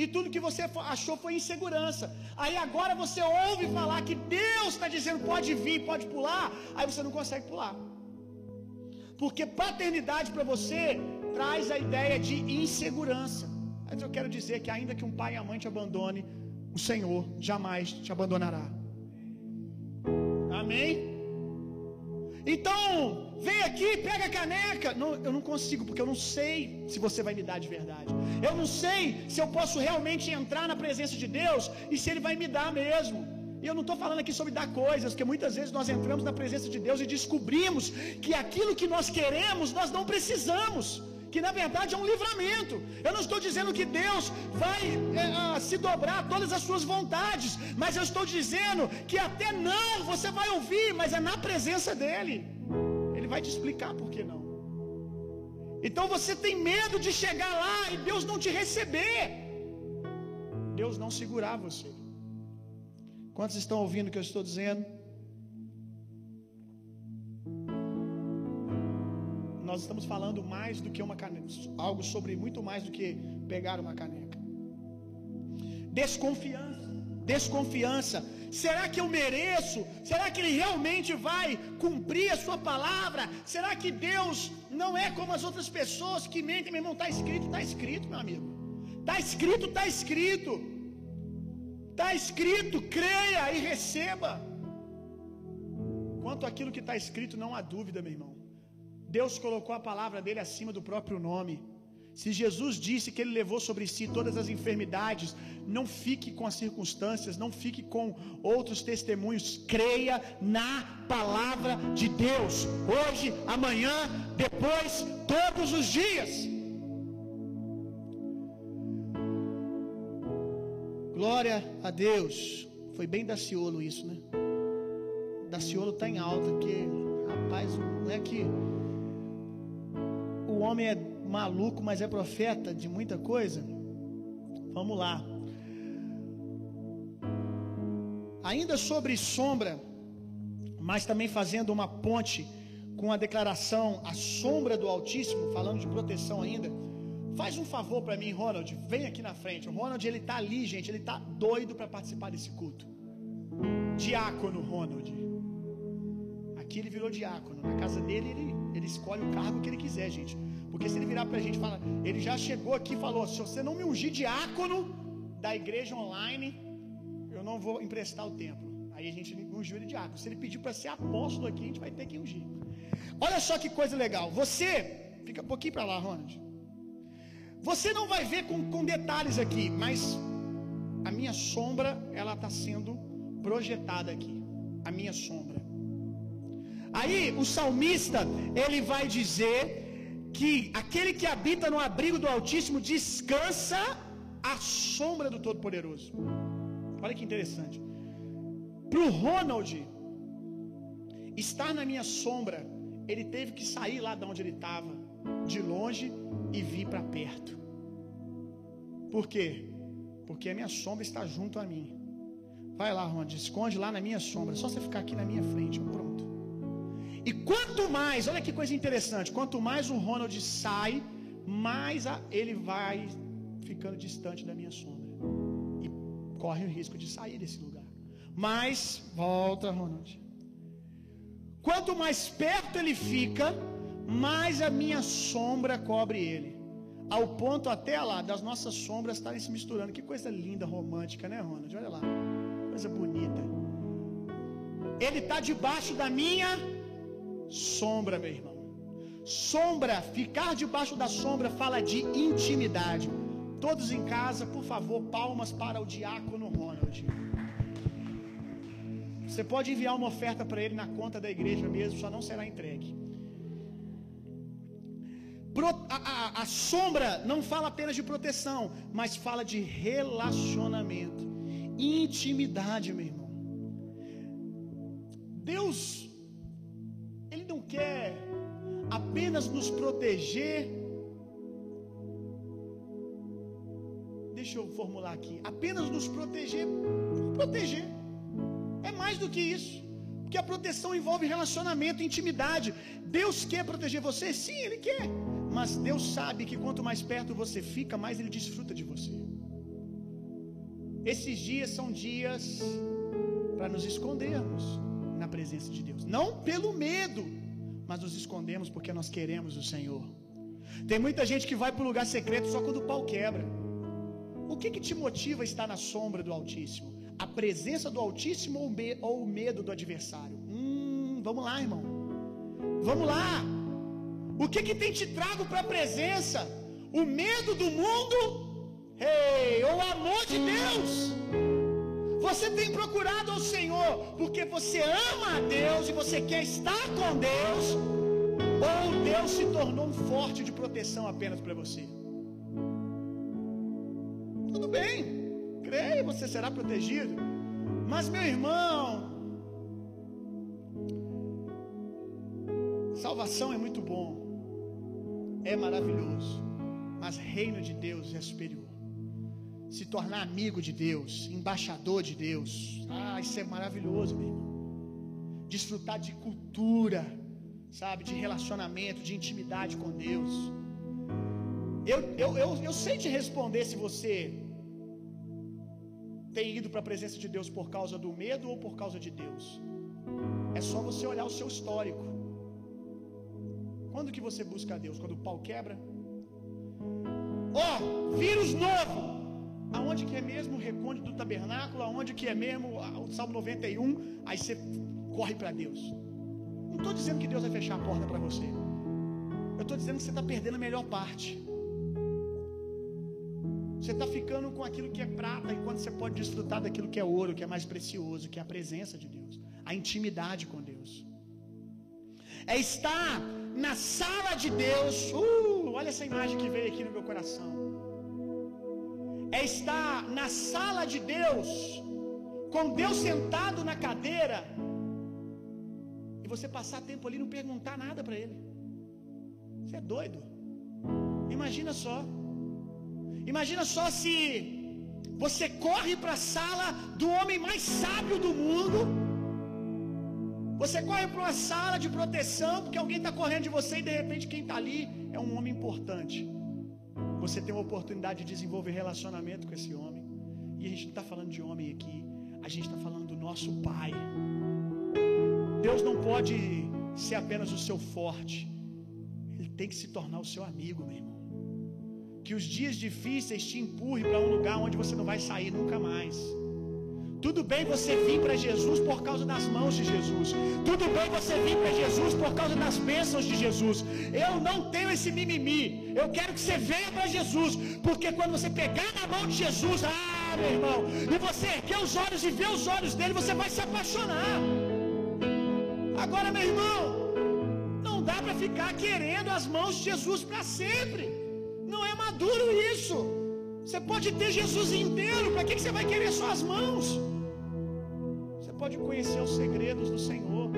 E tudo que você achou foi insegurança. Aí agora você ouve falar que Deus está dizendo pode vir, pode pular. Aí você não consegue pular. Porque paternidade para você traz a ideia de insegurança. Mas eu quero dizer que ainda que um pai e a mãe te abandone, o Senhor jamais te abandonará. Amém? Então, vem aqui, pega a caneca. Não, eu não consigo, porque eu não sei se você vai me dar de verdade. Eu não sei se eu posso realmente entrar na presença de Deus e se Ele vai me dar mesmo. E eu não estou falando aqui sobre dar coisas, porque muitas vezes nós entramos na presença de Deus e descobrimos que aquilo que nós queremos nós não precisamos, que na verdade é um livramento. Eu não estou dizendo que Deus vai é, se dobrar a todas as suas vontades, mas eu estou dizendo que até não você vai ouvir, mas é na presença dEle. Ele vai te explicar por que não. Então você tem medo de chegar lá e Deus não te receber, Deus não segurar você. Quantos estão ouvindo o que eu estou dizendo? Nós estamos falando mais do que uma caneca, algo sobre muito mais do que pegar uma caneca. Desconfiança, desconfiança. Será que eu mereço? Será que ele realmente vai cumprir a sua palavra? Será que Deus não é como as outras pessoas que mentem, meu irmão? Está escrito, está escrito, meu amigo. Está escrito, está escrito. Está escrito, creia e receba. Quanto aquilo que está escrito, não há dúvida, meu irmão. Deus colocou a palavra dele acima do próprio nome. Se Jesus disse que ele levou sobre si todas as enfermidades, não fique com as circunstâncias, não fique com outros testemunhos, creia na palavra de Deus, hoje, amanhã, depois, todos os dias. Glória a Deus. Foi bem Daciolo isso, né? Daciolo tá em alta, porque, rapaz, não é que o homem é maluco, mas é profeta de muita coisa. Vamos lá. Ainda sobre sombra, mas também fazendo uma ponte com a declaração a sombra do Altíssimo, falando de proteção ainda. Faz um favor para mim, Ronald, vem aqui na frente. O Ronald ele tá ali, gente, ele tá doido para participar desse culto. Diácono Ronald. Aqui ele virou diácono. Na casa dele ele, ele escolhe o cargo que ele quiser, gente. Porque se ele virar pra gente e falar, ele já chegou aqui e falou: se você não me ungir diácono da igreja online, eu não vou emprestar o templo. Aí a gente ungiu ele diácono. Se ele pedir para ser apóstolo aqui, a gente vai ter que ungir. Olha só que coisa legal. Você, fica um pouquinho para lá, Ronald. Você não vai ver com, com detalhes aqui, mas a minha sombra, ela está sendo projetada aqui. A minha sombra. Aí o salmista, ele vai dizer que aquele que habita no abrigo do Altíssimo descansa à sombra do Todo-Poderoso. Olha que interessante. Para o Ronald estar na minha sombra, ele teve que sair lá de onde ele estava, de longe, e vir para perto. Por quê? Porque a minha sombra está junto a mim. Vai lá, Ronald, esconde lá na minha sombra. Só você ficar aqui na minha frente, pronto. E quanto mais, olha que coisa interessante, quanto mais o Ronald sai, mais a, ele vai ficando distante da minha sombra. E corre o risco de sair desse lugar. Mas, volta, Ronald. Quanto mais perto ele fica, mais a minha sombra cobre ele. Ao ponto até lá das nossas sombras estarem se misturando. Que coisa linda, romântica, né, Ronald? Olha lá. Coisa bonita. Ele está debaixo da minha sombra, meu irmão. Sombra, ficar debaixo da sombra fala de intimidade. Todos em casa, por favor, palmas para o diácono Ronald. Você pode enviar uma oferta para ele na conta da igreja mesmo, só não será entregue. A, a, a, sombra não fala apenas de proteção, mas fala de relacionamento, intimidade, meu irmão. Deus, Ele não quer apenas nos proteger. Deixa eu formular aqui: apenas nos proteger proteger. É mais do que isso. Porque a proteção envolve relacionamento, intimidade. Deus quer proteger você? Sim, Ele quer. Mas Deus sabe que quanto mais perto você fica, mais Ele desfruta de você. Esses dias são dias para nos escondermos na presença de Deus. Não pelo medo, mas nos escondemos porque nós queremos o Senhor. Tem muita gente que vai para o lugar secreto só quando o pau quebra. O que, que te motiva a estar na sombra do Altíssimo? A presença do Altíssimo ou, o medo do adversário? Hum, vamos lá, irmão. Vamos lá. O que, que tem te trago para a presença? O medo do mundo? Hey, ou o amor de Deus? Você tem procurado ao Senhor porque você ama a Deus e você quer estar com Deus? Ou Deus se tornou um forte de proteção apenas para você? Tudo bem, creia, você será protegido. Mas, meu irmão, salvação é muito bom, é maravilhoso, mas reino de Deus é superior. Se tornar amigo de Deus, embaixador de Deus, ah, isso é maravilhoso, meu irmão. Desfrutar de cultura, sabe, de relacionamento, de intimidade com Deus. Eu, eu, eu, eu sei te responder se você tem ido para a presença de Deus por causa do medo ou por causa de Deus. É só você olhar o seu histórico. Quando que você busca a Deus? Quando o pau quebra? Ó, oh, vírus novo. Aonde que é mesmo o recôndito do tabernáculo? Aonde que é mesmo o Salmo 91? Aí você corre para Deus. Não estou dizendo que Deus vai fechar a porta para você. Eu estou dizendo que você está perdendo a melhor parte. Você está ficando com aquilo que é prata, enquanto você pode desfrutar daquilo que é ouro, que é mais precioso, que é a presença de Deus, a intimidade com Deus. É estar na sala de Deus. Uh, olha essa imagem que veio aqui no meu coração. é estar na sala de Deus, com Deus sentado na cadeira, e você passar tempo ali e não perguntar nada para Ele. Você é doido. Imagina só. Imagina só se você corre para a sala do homem mais sábio do mundo. Você corre para uma sala de proteção porque alguém está correndo de você e de repente quem está ali é um homem importante. Você tem uma oportunidade de desenvolver relacionamento com esse homem. E a gente não está falando de homem aqui, a gente está falando do nosso Pai. Deus não pode ser apenas o seu forte, Ele tem que se tornar o seu amigo, meu irmão. Que os dias difíceis te empurrem para um lugar onde você não vai sair nunca mais. Tudo bem você vir para Jesus por causa das mãos de Jesus. Tudo bem você vir para Jesus por causa das bênçãos de Jesus. Eu não tenho esse mimimi. Eu quero que você venha para Jesus, porque quando você pegar na mão de Jesus, ah, meu irmão, e você erguer os olhos e ver os olhos dele, você vai se apaixonar. Agora, meu irmão, não dá para ficar querendo as mãos de Jesus para sempre. Não é maduro isso. Você pode ter Jesus inteiro, para que você vai querer só as mãos? Você pode conhecer os segredos do Senhor.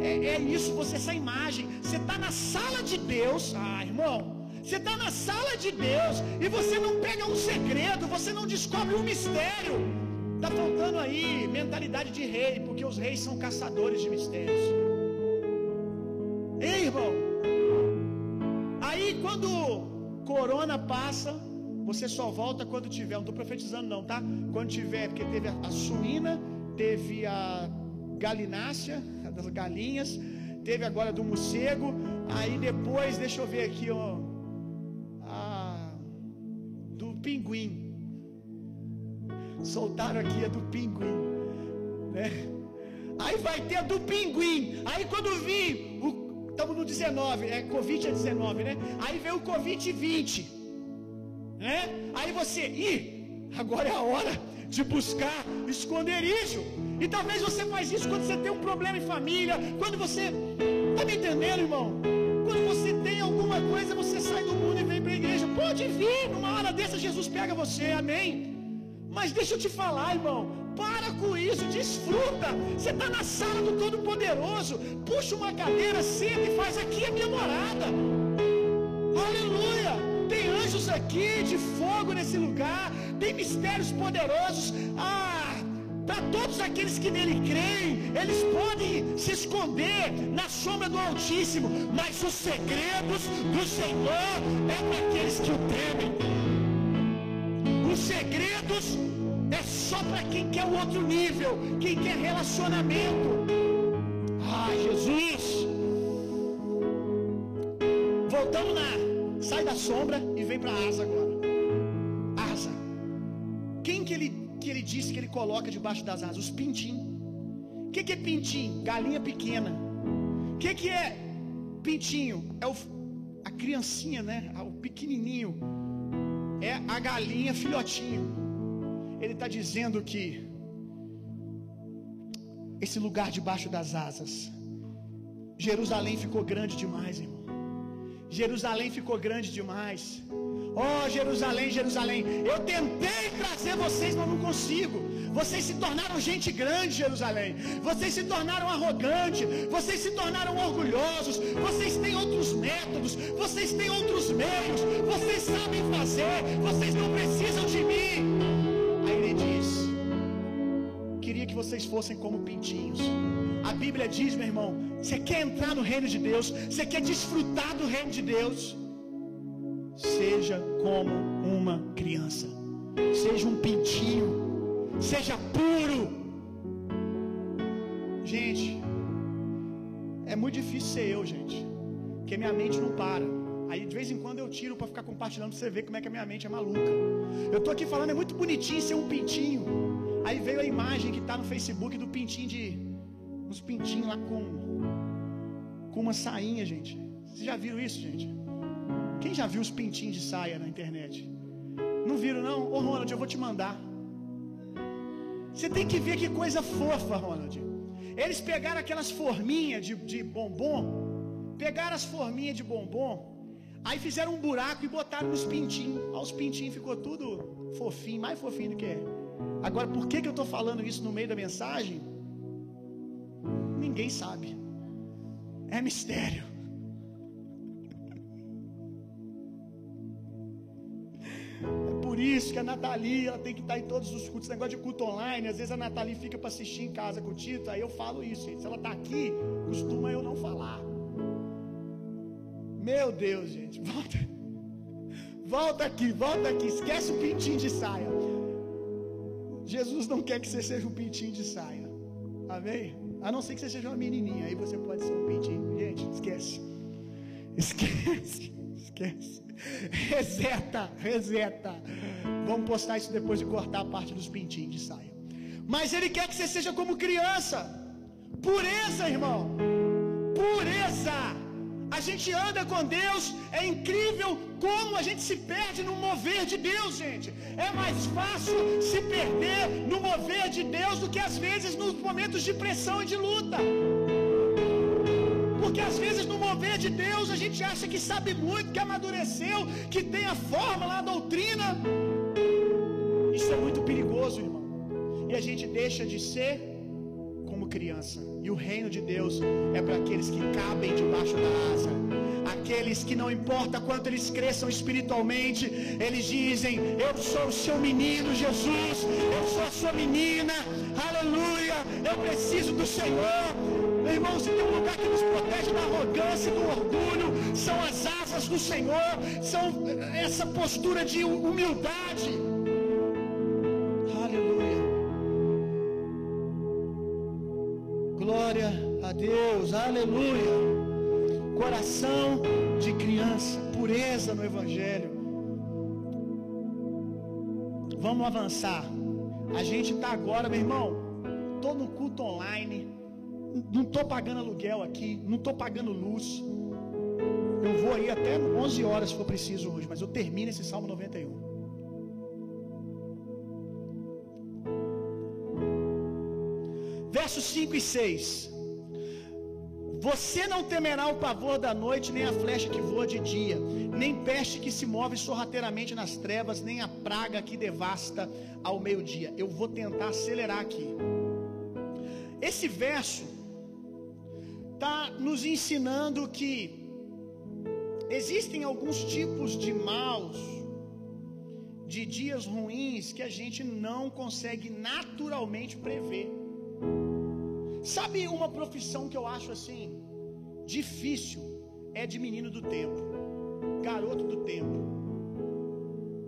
É, é isso, você, essa imagem. Você está na sala de Deus, ah, irmão. Você está na sala de Deus e você não pega um segredo, você não descobre um mistério. Está faltando aí mentalidade de rei, porque os reis são caçadores de mistérios. Ei, irmão. Aí quando corona passa, você só volta quando tiver, não estou profetizando não, tá? Quando tiver, porque teve a, suína, teve a galinácea, das galinhas, teve agora do morcego, aí depois, deixa eu ver aqui, ó, a, do pinguim. Soltaram aqui a do pinguim, né? Aí vai ter a do pinguim. Aí quando vir, estamos no 19, é Covid é 19, né? Aí vem o Covid 20. Né? Aí você, ih, agora é a hora de buscar esconderijo. E talvez você faz isso quando você tem um problema em família, quando você tá me entendendo, irmão? Quando você tem alguma coisa, você sai do mundo e vem para a igreja. Pode vir, numa hora dessa Jesus pega você, amém? Mas deixa eu te falar, irmão. Para com isso, desfruta. Você está na sala do Todo-Poderoso. Puxa uma cadeira, senta e faz aqui a minha morada. Aleluia! Anjos aqui de fogo nesse lugar. Tem mistérios poderosos. Ah, para todos aqueles que nele creem, eles podem se esconder na sombra do Altíssimo. Mas os segredos do Senhor é para aqueles que o temem. Os segredos é só para quem quer o outro nível, quem quer relacionamento. Ah, Jesus! Voltamos na. Sai da sombra e vem para a asa agora. Asa. Quem que ele, que ele disse que ele coloca debaixo das asas? Os pintinhos. O que, que é pintinho? Galinha pequena. O que, que é pintinho? É o, a criancinha, né? O pequenininho. É a galinha filhotinho. Ele está dizendo que esse lugar debaixo das asas, Jerusalém ficou grande demais, irmão. Jerusalém ficou grande demais. Oh, Jerusalém, Jerusalém, eu tentei trazer vocês, mas não consigo. Vocês se tornaram gente grande, Jerusalém. Vocês se tornaram arrogantes. Vocês se tornaram orgulhosos. Vocês têm outros métodos. Vocês têm outros meios. Vocês sabem fazer. Vocês não precisam de mim. Aí ele diz: Queria que vocês fossem como pintinhos. A Bíblia diz, meu irmão, você quer entrar no reino de Deus, você quer desfrutar do reino de Deus, seja como uma criança, seja um pintinho, seja puro. Gente, é muito difícil ser eu, gente, porque minha mente não para. Aí de vez em quando eu tiro para ficar compartilhando pra você ver como é que a minha mente é maluca. Eu tô aqui falando, é muito bonitinho ser um pintinho. Aí veio a imagem que tá no Facebook do pintinho de. Uns pintinhos lá com. Com uma sainha, gente. Vocês já viram isso, gente? Quem já viu os pintinhos de saia na internet? Não viram, não? Ô Ronald, eu vou te mandar. Você tem que ver que coisa fofa, Ronald. Eles pegaram aquelas forminhas de, de bombom. Pegaram as forminhas de bombom. Aí fizeram um buraco e botaram nos pintinhos. Aí os pintinhos ficou tudo fofinho, mais fofinho do que é. Agora, por que, que eu estou falando isso no meio da mensagem? Ninguém sabe. É mistério. É por isso que a Nathalie ela tem que estar em todos os cultos. Esse negócio de culto online, às vezes a Nathalie fica para assistir em casa com o Tito. Aí eu falo isso, gente. Se ela está aqui, costuma eu não falar. Meu Deus, gente. Volta. Volta aqui, volta aqui. Esquece o pintinho de saia. Jesus não quer que você seja um pintinho de saia. Amém? A não ser que você seja uma menininha. Aí você pode ser um pintinho. Gente, esquece. Esquece. Esquece. Reseta, reseta. Vamos postar isso depois de cortar a parte dos pintinhos de saia. Mas ele quer que você seja como criança. Pureza, irmão. Pureza. A gente anda com Deus, é incrível como a gente se perde no mover de Deus, gente. É mais fácil se perder no mover de Deus do que às vezes nos momentos de pressão e de luta. Porque às vezes no mover de Deus a gente acha que sabe muito, que amadureceu, que tem a fórmula, a doutrina. Isso é muito perigoso, irmão. E a gente deixa de ser como criança. E o reino de Deus é para aqueles que cabem debaixo da asa. Aqueles que não importa quanto eles cresçam espiritualmente, eles dizem: Eu sou o seu menino, Jesus. Eu sou a sua menina. Aleluia. Eu preciso do Senhor. Meu irmão, se tem um lugar que nos protege da arrogância e do orgulho, são as asas do Senhor, são essa postura de humildade. Deus, aleluia. Coração de criança, pureza no Evangelho. Vamos avançar. A gente está agora, meu irmão, estou no culto online não estou pagando aluguel aqui, não estou pagando luz. Eu vou aí até 11 horas se for preciso hoje, mas eu termino esse Salmo 91. Versos 5 e 6. Você não temerá o pavor da noite, nem a flecha que voa de dia, nem peste que se move sorrateiramente nas trevas, nem a praga que devasta ao meio-dia. Eu vou tentar acelerar aqui. Esse verso está nos ensinando que existem alguns tipos de maus, de dias ruins que a gente não consegue naturalmente prever. Sabe uma profissão que eu acho assim difícil é de menino do tempo, garoto do tempo.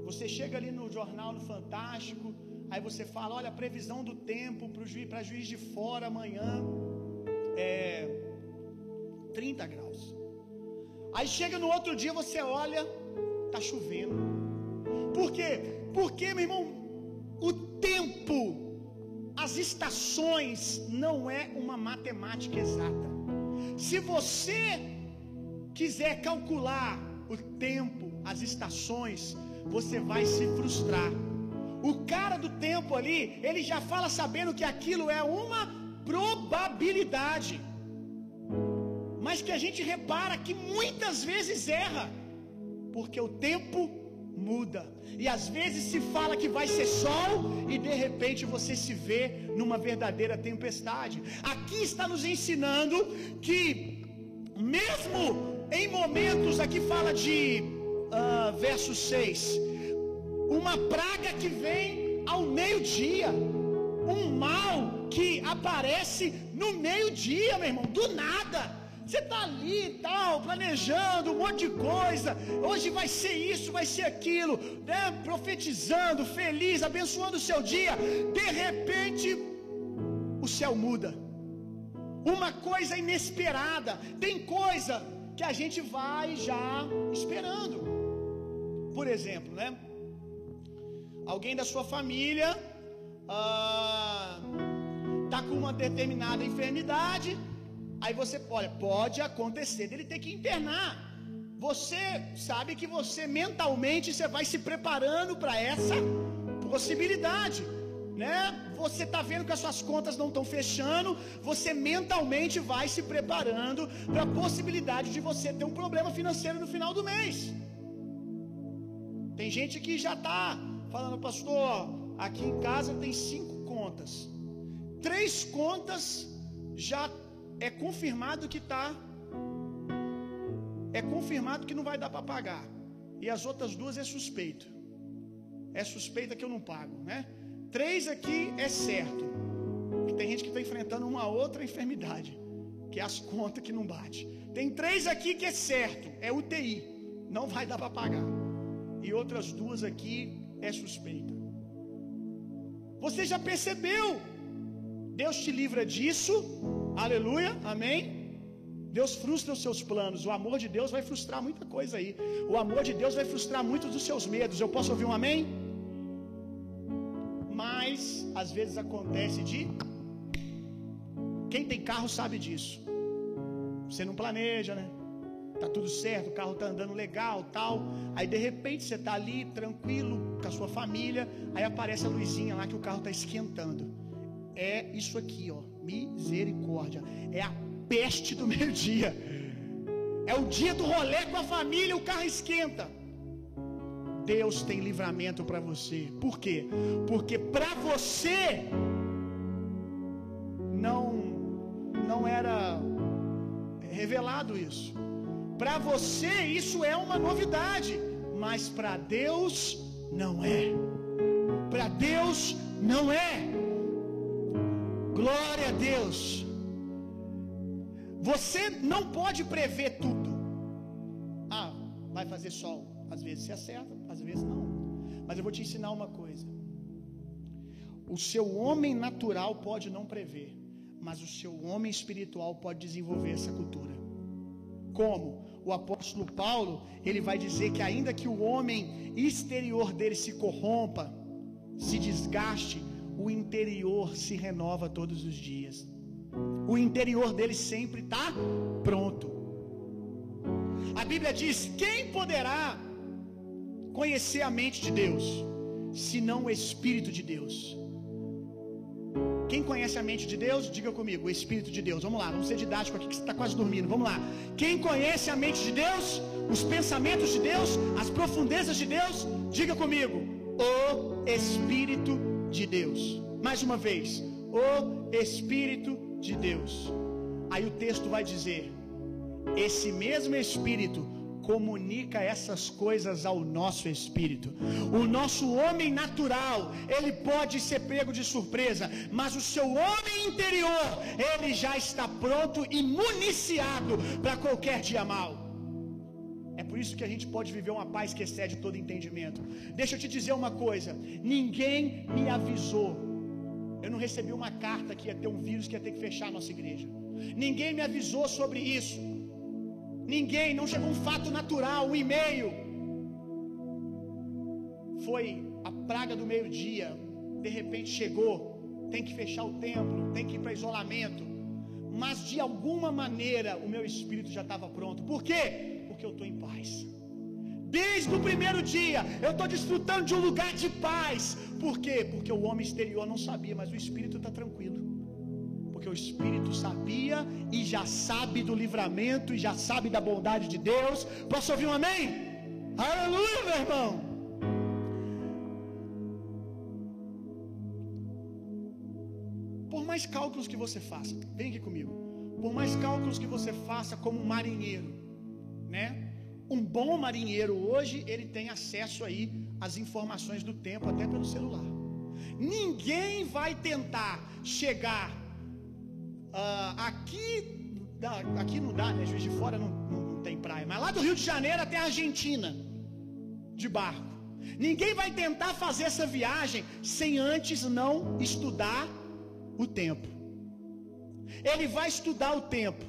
Você chega ali no jornal no Fantástico, aí você fala, olha a previsão do tempo para juiz, juiz de fora amanhã é 30 graus. Aí chega no outro dia, você olha, tá chovendo. Por quê? Porque, meu irmão, o tempo, as estações não é uma matemática exata. Se você quiser calcular o tempo, as estações, você vai se frustrar. O cara do tempo ali, ele já fala sabendo que aquilo é uma probabilidade mas que a gente repara que muitas vezes erra, porque o tempo muda. E às vezes se fala que vai ser sol e de repente você se vê numa verdadeira tempestade. Aqui está nos ensinando que mesmo em momentos, aqui fala de uh, verso 6, uma praga que vem ao meio-dia, um mal que aparece no meio-dia, meu irmão, do nada. Você está ali e tal, planejando um monte de coisa. Hoje vai ser isso, vai ser aquilo, né? profetizando, feliz, abençoando o seu dia. De repente, o céu muda. Uma coisa inesperada. Tem coisa que a gente vai já esperando. Por exemplo, né? Alguém da sua família ah, tá com uma determinada enfermidade Aí você, olha, pode acontecer dele ter que internar. Você sabe que você mentalmente você vai se preparando para essa possibilidade. né? Você está vendo que as suas contas não estão fechando, você mentalmente vai se preparando para a possibilidade de você ter um problema financeiro no final do mês. Tem gente que já está falando, pastor, aqui em casa tem cinco contas, três contas já é confirmado que está, é confirmado que não vai dar para pagar, e as outras duas é suspeito, é suspeita que eu não pago, né? Três aqui é certo. Tem gente que está enfrentando uma outra enfermidade, que é as contas que não bate. Tem três aqui que é certo, é UTI, não vai dar para pagar. E outras duas aqui é suspeita. Você já percebeu? Deus te livra disso. Aleluia. Amém. Deus frustra os seus planos. O amor de Deus vai frustrar muita coisa aí. O amor de Deus vai frustrar muitos dos seus medos. Eu posso ouvir um amém? Mas às vezes acontece de quem tem carro sabe disso. Você não planeja, né? Tá tudo certo, o carro tá andando legal, tal. Aí de repente você tá ali tranquilo com a sua família, aí aparece a luzinha lá que o carro tá esquentando. É isso aqui, ó, misericórdia. É a peste do meio-dia. É o dia do rolê com a família, o carro esquenta. Deus tem livramento para você. Por quê? Porque para você não não era revelado isso. Para você isso é uma novidade, mas para Deus não é. Para Deus não é. Glória a Deus. Você não pode prever tudo. Ah, vai fazer sol. Às vezes você acerta, às vezes não. Mas eu vou te ensinar uma coisa. O seu homem natural pode não prever, mas o seu homem espiritual pode desenvolver essa cultura. Como? O apóstolo Paulo, ele vai dizer que ainda que o homem exterior dele se corrompa, se desgaste, o interior se renova todos os dias. O interior dele sempre está pronto. A Bíblia diz: quem poderá conhecer a mente de Deus, senão o Espírito de Deus? Quem conhece a mente de Deus, diga comigo, o Espírito de Deus. Vamos lá, vamos ser didático aqui que você está quase dormindo. Vamos lá. Quem conhece a mente de Deus, os pensamentos de Deus, as profundezas de Deus, diga comigo, o Espírito de Deus. Mais uma vez, o Espírito de Deus. Aí o texto vai dizer: esse mesmo Espírito comunica essas coisas ao nosso espírito. O nosso homem natural, ele pode ser pego de surpresa, mas o seu homem interior, ele já está pronto e municiado para qualquer dia mal. Por isso que a gente pode viver uma paz que excede todo entendimento. Deixa eu te dizer uma coisa: ninguém me avisou. Eu não recebi uma carta que ia ter um vírus que ia ter que fechar a nossa igreja. Ninguém me avisou sobre isso. Ninguém, não chegou um fato natural, um e-mail. Foi a praga do meio-dia. De repente chegou. Tem que fechar o templo, tem que ir para isolamento. Mas de alguma maneira o meu espírito já estava pronto. Por quê? Porque eu estou em paz. Desde o primeiro dia eu estou desfrutando de um lugar de paz. Por quê? Porque o homem exterior não sabia, mas o espírito está tranquilo. Porque o espírito sabia e já sabe do livramento e já sabe da bondade de Deus. Posso ouvir um amém? Aleluia, meu irmão. Por mais cálculos que você faça, vem aqui comigo. Por mais cálculos que você faça como um marinheiro, né? Um bom marinheiro hoje, ele tem acesso aí às informações do tempo até pelo celular. Ninguém vai tentar chegar uh, aqui, aqui não dá, né? Juiz de Fora não, não, não tem praia, mas lá do Rio de Janeiro até a Argentina, de barco. Ninguém vai tentar fazer essa viagem sem antes não estudar o tempo. Ele vai estudar o tempo,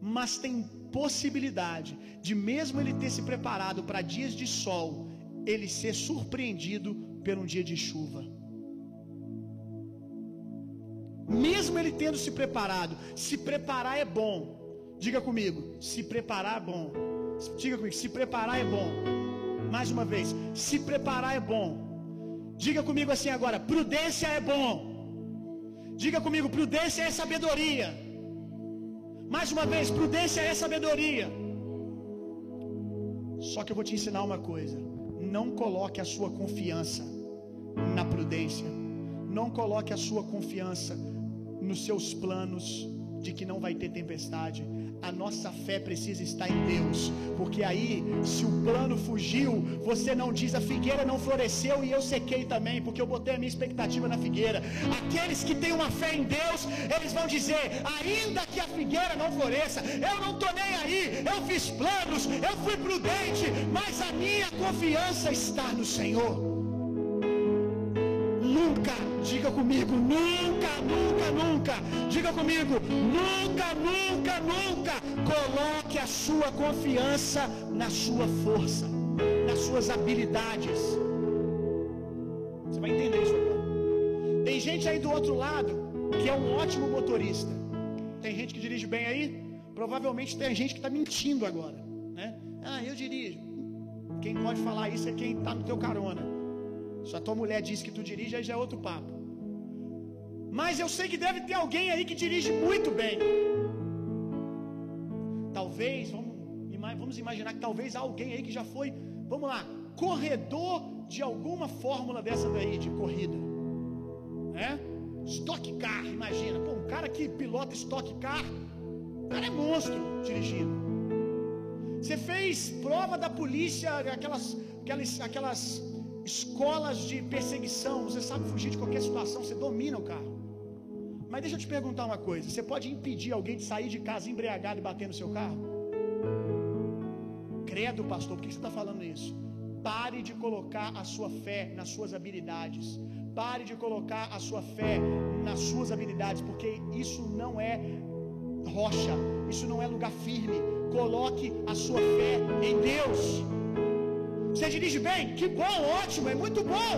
mas tem possibilidade de mesmo ele ter se preparado para dias de sol, ele ser surpreendido por um dia de chuva. Mesmo ele tendo se preparado, se preparar é bom. Diga comigo, se preparar é bom. Diga comigo, se preparar é bom. Mais uma vez, se preparar é bom. Diga comigo assim agora: prudência é bom. Diga comigo: prudência é sabedoria. Mais uma vez, prudência é sabedoria. Só que eu vou te ensinar uma coisa: não coloque a sua confiança na prudência, não coloque a sua confiança nos seus planos de que não vai ter tempestade. A nossa fé precisa estar em Deus, porque aí, se o plano fugiu, você não diz a figueira não floresceu e eu sequei também, porque eu botei a minha expectativa na figueira. Aqueles que têm uma fé em Deus, eles vão dizer: ainda que a figueira não floresça, eu não estou nem aí, eu fiz planos, eu fui prudente, mas a minha confiança está no Senhor. Nunca, diga comigo, nunca, nunca, nunca, diga comigo, nunca, nunca, nunca coloque a sua confiança na sua força, nas suas habilidades. Você vai entender isso agora. Tem gente aí do outro lado que é um ótimo motorista. Tem gente que dirige bem aí? Provavelmente tem gente que está mentindo agora, né? Ah, eu dirijo. Quem pode falar isso é quem está no teu carona. Se a tua mulher diz que tu dirige, aí já é outro papo. Mas eu sei que deve ter alguém aí que dirige muito bem. Talvez, vamos, vamos imaginar que talvez há alguém aí que já foi, vamos lá, corredor de alguma fórmula dessa daí, de corrida. Né? Stock car, imagina. Pô, um cara que pilota stock car, o cara é monstro dirigindo. Você fez prova da polícia, aquelas, aquelas, aquelas escolas de perseguição, você sabe fugir de qualquer situação, você domina o carro. Mas deixa eu te perguntar uma coisa: você pode impedir alguém de sair de casa embriagado e bater no seu carro? Credo, pastor, por que você está falando isso? Pare de colocar a sua fé nas suas habilidades. Pare de colocar a sua fé nas suas habilidades, porque isso não é rocha, isso não é lugar firme. Coloque a sua fé em Deus. Você dirige bem? Que bom, ótimo, é muito bom.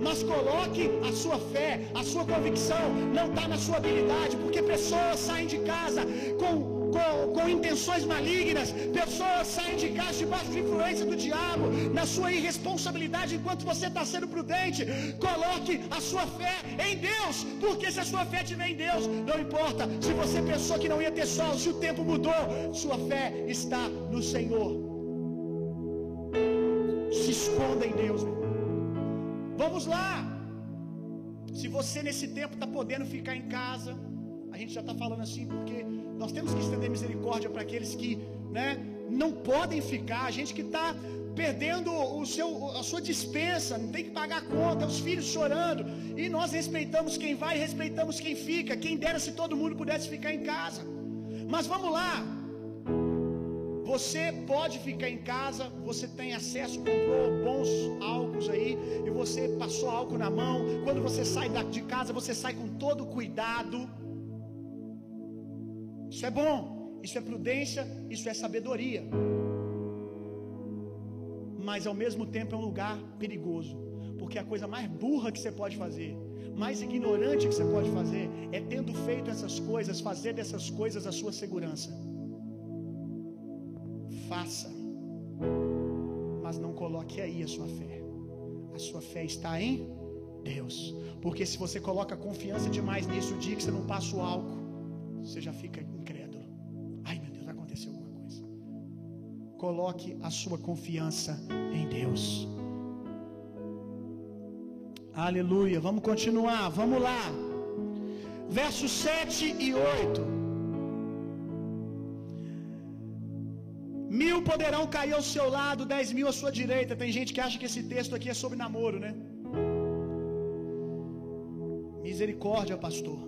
Mas coloque a sua fé, a sua convicção, não está na sua habilidade, porque pessoas saem de casa com, com, com intenções malignas, pessoas saem de casa debaixo de influência do diabo, na sua irresponsabilidade enquanto você está sendo prudente. Coloque a sua fé em Deus, porque se a sua fé estiver em Deus, não importa se você pensou que não ia ter sol, se o tempo mudou, sua fé está no Senhor. Esconda em Deus. Meu. Vamos lá. Se você nesse tempo está podendo ficar em casa, a gente já está falando assim porque nós temos que estender misericórdia para aqueles que, né, não podem ficar. A gente que está perdendo o seu, a sua dispensa, não tem que pagar conta, os filhos chorando. E nós respeitamos quem vai, respeitamos quem fica. Quem dera se todo mundo pudesse ficar em casa. Mas vamos lá. Você pode ficar em casa, você tem acesso, comprou bons álcools aí, e você passou álcool na mão. Quando você sai de casa, você sai com todo cuidado. Isso é bom, isso é prudência, isso é sabedoria. Mas ao mesmo tempo é um lugar perigoso, porque a coisa mais burra que você pode fazer, mais ignorante que você pode fazer, é tendo feito essas coisas, fazer dessas coisas a sua segurança faça, mas não coloque aí a sua fé. A sua fé está em Deus, porque se você coloca confiança demais nisso, o dia que você não passa o álcool, você já fica incrédulo. Ai meu Deus, aconteceu alguma coisa. Coloque a sua confiança em Deus. Aleluia. Vamos continuar, vamos lá. Versos 7 e 8. Mil poderão cair ao seu lado, dez mil à sua direita. Tem gente que acha que esse texto aqui é sobre namoro, né? Misericórdia, pastor.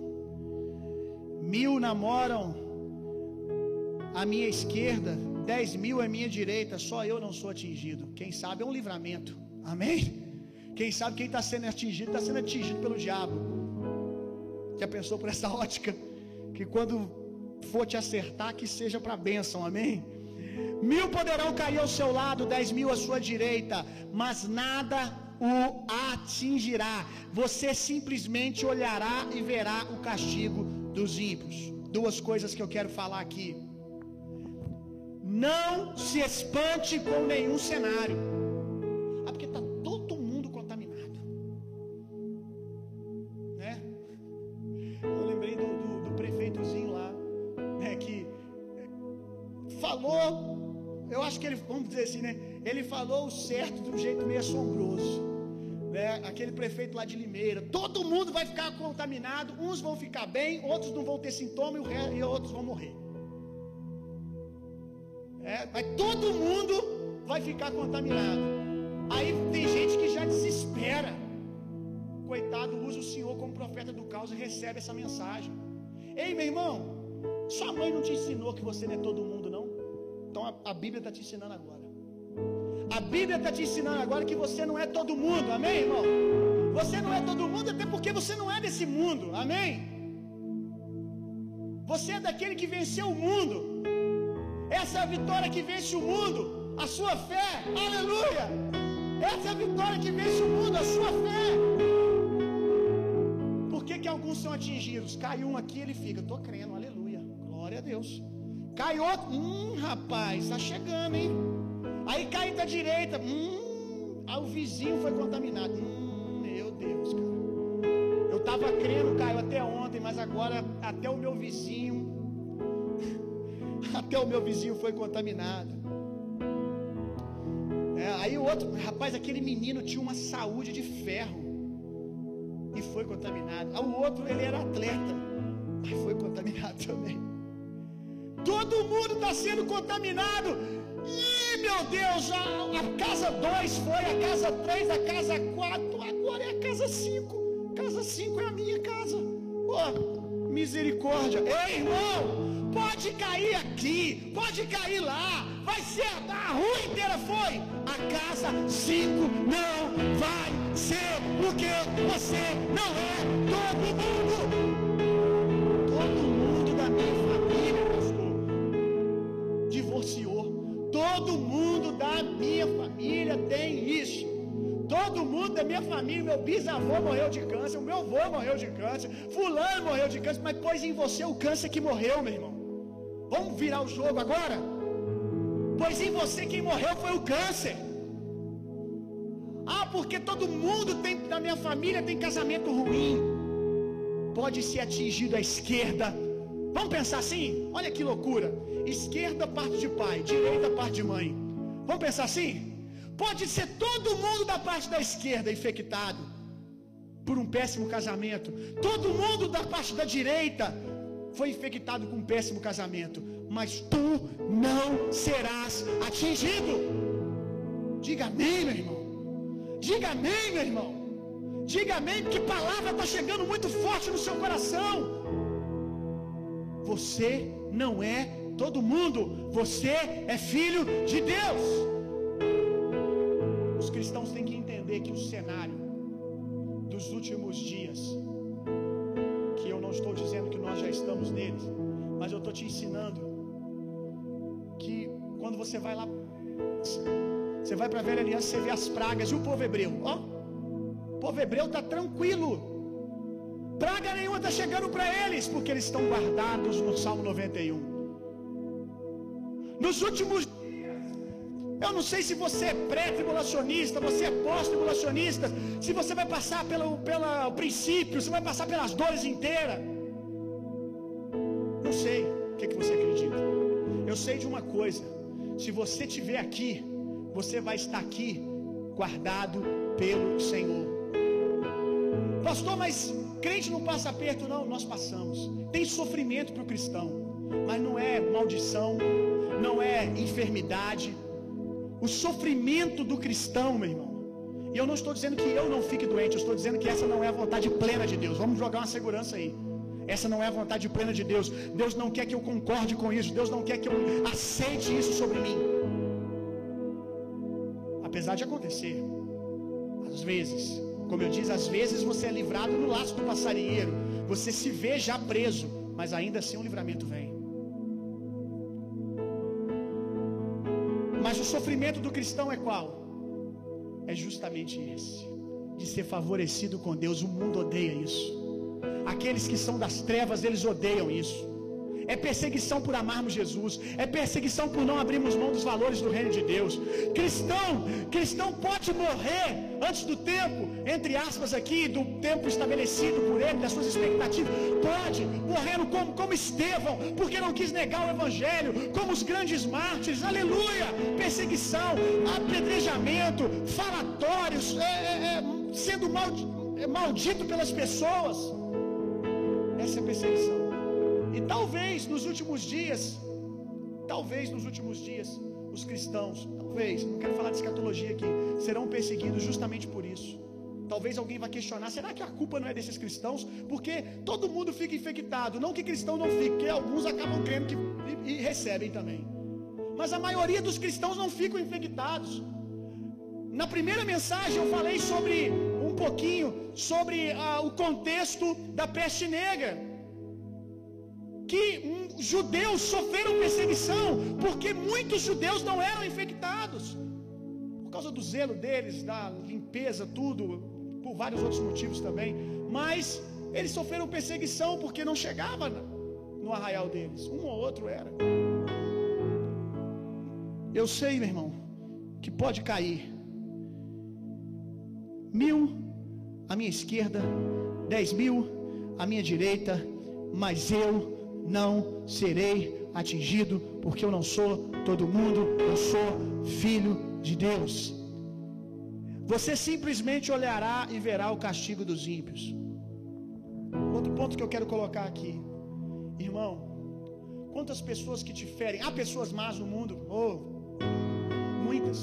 Mil namoram à minha esquerda, dez mil à minha direita, só eu não sou atingido. Quem sabe é um livramento. Amém? Quem sabe quem está sendo atingido, está sendo atingido pelo diabo. Já pensou por essa ótica? Que quando for te acertar, que seja para bênção, amém? Mil poderão cair ao seu lado, dez mil à sua direita, mas nada o atingirá. Você simplesmente olhará e verá o castigo dos ímpios. Duas coisas que eu quero falar aqui. Não se espante com nenhum cenário. Assim, né? Ele falou o certo de um jeito meio assombroso. Né? Aquele prefeito lá de Limeira. Todo mundo vai ficar contaminado. Uns vão ficar bem, outros não vão ter sintoma e, outros vão morrer. É, mas todo mundo vai ficar contaminado. Aí tem gente que já desespera. Coitado, usa o Senhor como profeta do caos e recebe essa mensagem. Ei, meu irmão, sua mãe não te ensinou que você não é todo mundo, não? Então a, a Bíblia está te ensinando agora. A Bíblia está te ensinando agora que você não é todo mundo, amém, irmão? Você não é todo mundo, até porque você não é desse mundo, amém? Você é daquele que venceu o mundo. Essa é a vitória que vence o mundo, a sua fé, aleluia! Essa é a vitória que vence o mundo, a sua fé. Por que, que alguns são atingidos? Cai um aqui, ele fica, estou crendo, aleluia, glória a Deus. Cai outro, hum, rapaz, está chegando, hein? Aí cai da direita, hum, aí o vizinho foi contaminado. Hum, meu Deus, cara. Eu estava crendo, Caio, até ontem, mas agora até o meu vizinho, até o meu vizinho foi contaminado. É, aí o outro, rapaz, aquele menino tinha uma saúde de ferro e foi contaminado. O outro, ele era atleta, mas foi contaminado também. Todo mundo está sendo contaminado. Ih, meu Deus, a, a casa 2 foi, a casa 3, a casa 4, agora é a casa 5. Casa 5 é a minha casa. Oh, misericórdia. Ei, irmão, pode cair aqui, pode cair lá, vai ser a rua inteira foi. A casa 5 não vai ser, porque você não é todo mundo. Todo mundo da minha família tem isso. Todo mundo da minha família, meu bisavô morreu de câncer, o meu avô morreu de câncer, fulano morreu de câncer, mas pôs em você o câncer que morreu, meu irmão. Vamos virar o jogo agora? Pois em você quem morreu foi o câncer. Ah, porque todo mundo tem, da minha família tem casamento ruim. Pode ser atingido à esquerda. Vamos pensar assim? Olha que loucura. Esquerda parte de pai, direita parte de mãe. Vamos pensar assim? Pode ser todo mundo da parte da esquerda infectado por um péssimo casamento. Todo mundo da parte da direita foi infectado com um péssimo casamento. Mas tu não serás atingido. Diga amém, meu irmão. Diga amém, meu irmão. Diga amém, porque palavra está chegando muito forte no seu coração. Você não é todo mundo. Você é filho de Deus. Os cristãos têm que entender que o cenário dos últimos dias, que eu não estou dizendo que nós já estamos neles, mas eu estou te ensinando que quando você vai lá, você vai para a velha aliança, você vê as pragas e o povo hebreu, ó, o povo hebreu está tranquilo, praga nenhuma está chegando para eles, porque eles estão guardados no Salmo 91. Nos últimos eu não sei se você é pré-tribulacionista, você é pós-tribulacionista, se você vai passar pelo, pelo princípio, se vai passar pelas dores inteiras. Não sei o que, que você acredita. Eu sei de uma coisa: se você estiver aqui, você vai estar aqui guardado pelo Senhor. Pastor, mas crente não passa aperto, não. Nós passamos. Tem sofrimento para o cristão, mas não é maldição, não é enfermidade. O sofrimento do cristão, meu irmão. E eu não estou dizendo que eu não fique doente, eu estou dizendo que essa não é a vontade plena de Deus. Vamos jogar uma segurança aí. Essa não é a vontade plena de Deus. Deus não quer que eu concorde com isso. Deus não quer que eu aceite isso sobre mim. Apesar de acontecer, às vezes, como eu disse, às vezes você é livrado no laço do passarinheiro. Você se vê já preso, mas ainda assim o livramento vem. O sofrimento do cristão é qual? É justamente esse: de ser favorecido com Deus. O mundo odeia isso. Aqueles que são das trevas, eles odeiam isso. é perseguição por amarmos Jesus, é perseguição por não abrirmos mão dos valores do reino de Deus. Cristão, cristão pode morrer antes do tempo, entre aspas aqui, do tempo estabelecido por ele, das suas expectativas. Pode, morrendo como, como Estevão, porque não quis negar o Evangelho, como os grandes mártires, aleluia! Perseguição, apedrejamento, falatórios, é, é, é, sendo é, maldito pelas pessoas. Essa é perseguição. E talvez nos últimos dias, talvez nos últimos dias, os cristãos, talvez, não quero falar de escatologia aqui, serão perseguidos justamente por isso. Talvez alguém vá questionar: será que a culpa não é desses cristãos? Porque todo mundo fica infectado. Não que cristão não fique, porque alguns acabam crendo que, e, e recebem também. Mas a maioria dos cristãos não ficam infectados. Na primeira mensagem eu falei sobre um pouquinho sobre ah, o contexto da peste negra que judeus sofreram perseguição, porque muitos judeus não eram infectados, por causa do zelo deles, da limpeza, tudo, por vários outros motivos também, mas eles sofreram perseguição porque não chegava no arraial deles, um ou outro era. Eu sei, meu irmão, que pode cair mil à minha esquerda, dez mil à minha direita, mas eu não serei atingido, porque eu não sou todo mundo, eu sou filho de Deus. Você simplesmente olhará e verá o castigo dos ímpios. Outro ponto que eu quero colocar aqui, irmão, quantas pessoas que te ferem, há pessoas más no mundo, oh, muitas,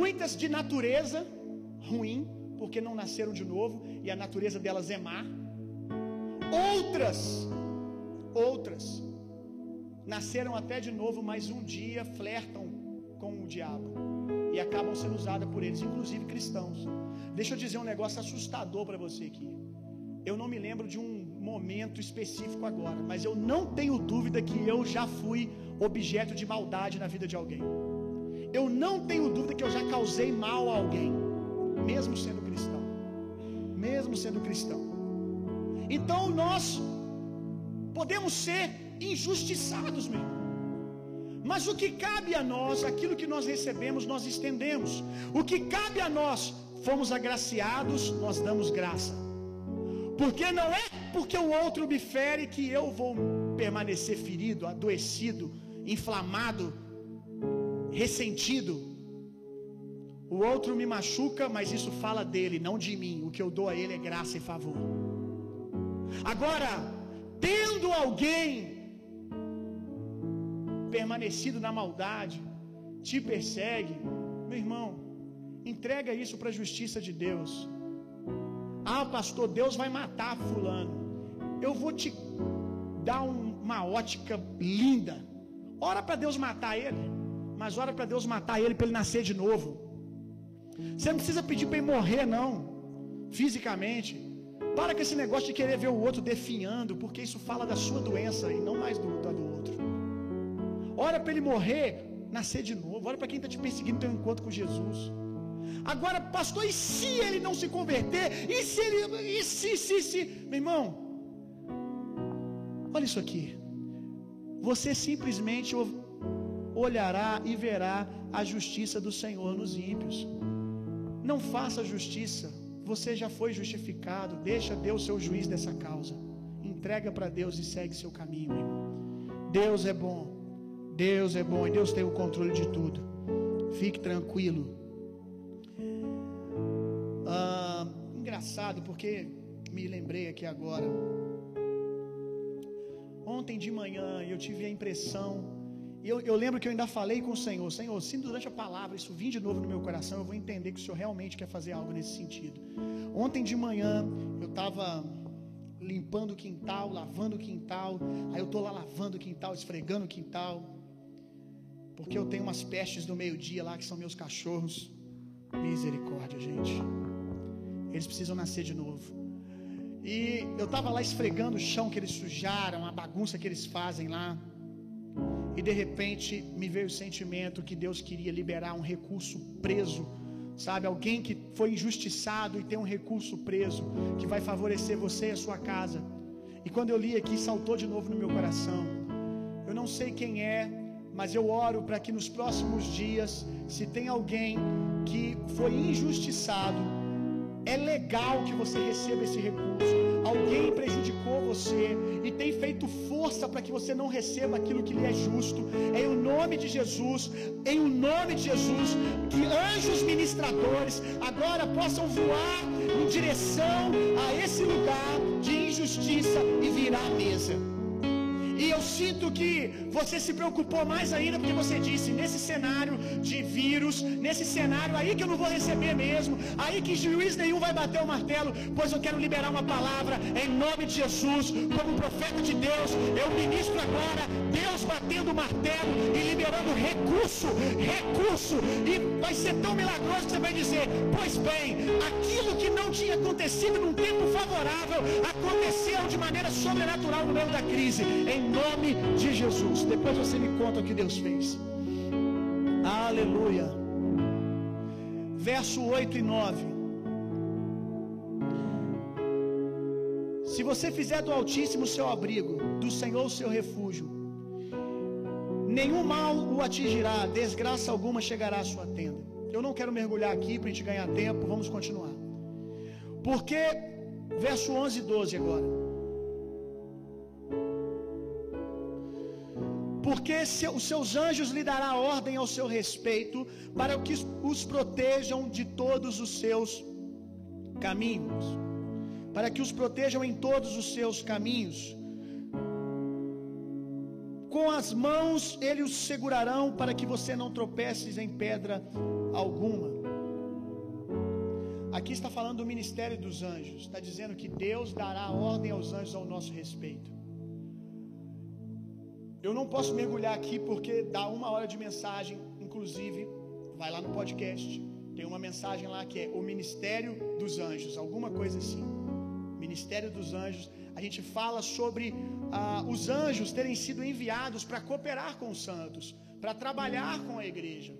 muitas de natureza ruim, porque não nasceram de novo e a natureza delas é má, outras Outras nasceram até de novo, mas um dia flertam com o diabo e acabam sendo usadas por eles, inclusive cristãos. Deixa eu dizer um negócio assustador para você aqui. Eu não me lembro de um momento específico agora, mas eu não tenho dúvida que eu já fui objeto de maldade na vida de alguém. Eu não tenho dúvida que eu já causei mal a alguém, mesmo sendo cristão. Mesmo sendo cristão. Então nós podemos ser injustiçados, meu irmão. Mas o que cabe a nós, aquilo que nós recebemos, nós estendemos. O que cabe a nós, fomos agraciados, nós damos graça. Porque não é porque o outro me fere que eu vou permanecer ferido, adoecido, inflamado, ressentido. O outro me machuca, mas isso fala dele, não de mim. O que eu dou a ele é graça e favor. Agora, tendo alguém permanecido na maldade, te persegue, meu irmão, entrega isso para a justiça de Deus. Ah, pastor, Deus vai matar fulano. Eu vou te dar um, uma ótica linda. Ora para Deus matar ele, mas ora para Deus matar ele para ele nascer de novo. Você não precisa pedir para ele morrer, não, fisicamente. Para com esse negócio de querer ver o outro definhando, porque isso fala da sua doença e não mais do, do outro. Ora para ele morrer, nascer de novo. Ora para quem está te perseguindo ter um encontro com Jesus. Agora, pastor, e se ele não se converter? E se ele. E se, se, se. Meu irmão, olha isso aqui. Você simplesmente olhará e verá a justiça do Senhor nos ímpios. Não faça justiça você já foi justificado. Deixa Deus ser o juiz dessa causa. Entrega para Deus e segue seu caminho, irmão. Deus é bom. Deus é bom e Deus tem o controle de tudo. Fique tranquilo. Ah, engraçado, porque me lembrei aqui agora. Ontem de manhã eu tive a impressão eu, eu, lembro que eu ainda falei com o Senhor: Senhor, se durante a palavra isso vir de novo no meu coração, eu vou entender que o Senhor realmente quer fazer algo nesse sentido. Ontem de manhã, eu estava limpando o quintal, lavando o quintal. Aí eu estou lá lavando o quintal, esfregando o quintal. Porque eu tenho umas pestes do meio-dia lá que são meus cachorros. Misericórdia, gente. Eles precisam nascer de novo. E eu estava lá esfregando o chão que eles sujaram, a bagunça que eles fazem lá. E de repente me veio o sentimento que Deus queria liberar um recurso preso, sabe? Alguém que foi injustiçado e tem um recurso preso que vai favorecer você e a sua casa. E quando eu li aqui, saltou de novo no meu coração. Eu não sei quem é, mas eu oro para que nos próximos dias, se tem alguém que foi injustiçado, é legal que você receba esse recurso. Alguém prejudicou você e tem feito força para que você não receba aquilo que lhe é justo. Em o nome de Jesus, em o nome de Jesus, que anjos ministradores agora possam voar em direção a esse lugar de injustiça e virar a mesa. E eu sinto que você se preocupou mais ainda porque você disse: nesse cenário de vírus, nesse cenário aí que eu não vou receber mesmo, aí que juiz nenhum vai bater o martelo, pois eu quero liberar uma palavra em nome de Jesus, como profeta de Deus. Eu ministro agora Deus batendo o martelo e liberando recurso, recurso, e vai ser tão milagroso que você vai dizer: pois bem, aquilo que não tinha acontecido num tempo favorável aconteceu de maneira sobrenatural no meio da crise. Em nome de Jesus. Depois você me conta o que Deus fez. Aleluia. Verso 8 e 9. Se você fizer do Altíssimo seu abrigo, do Senhor o seu refúgio, nenhum mal o atingirá, desgraça alguma chegará à sua tenda. Eu não quero mergulhar aqui para a gente ganhar tempo, vamos continuar. Porque, verso 11 e 12 agora. Porque os seus anjos lhe dará ordem ao seu respeito, para que os protejam de todos os seus caminhos. Para que os protejam em todos os seus caminhos. Com as mãos ele os segurarão, para que você não tropeces em pedra alguma. Aqui está falando do ministério dos anjos, está dizendo que Deus dará ordem aos anjos ao nosso respeito. Eu não posso mergulhar aqui porque dá uma hora de mensagem, inclusive, vai lá no podcast. Tem uma mensagem lá que é o Ministério dos Anjos, alguma coisa assim. Ministério dos Anjos. A gente fala sobre ah, os anjos terem sido enviados para cooperar com os santos, para trabalhar com a igreja.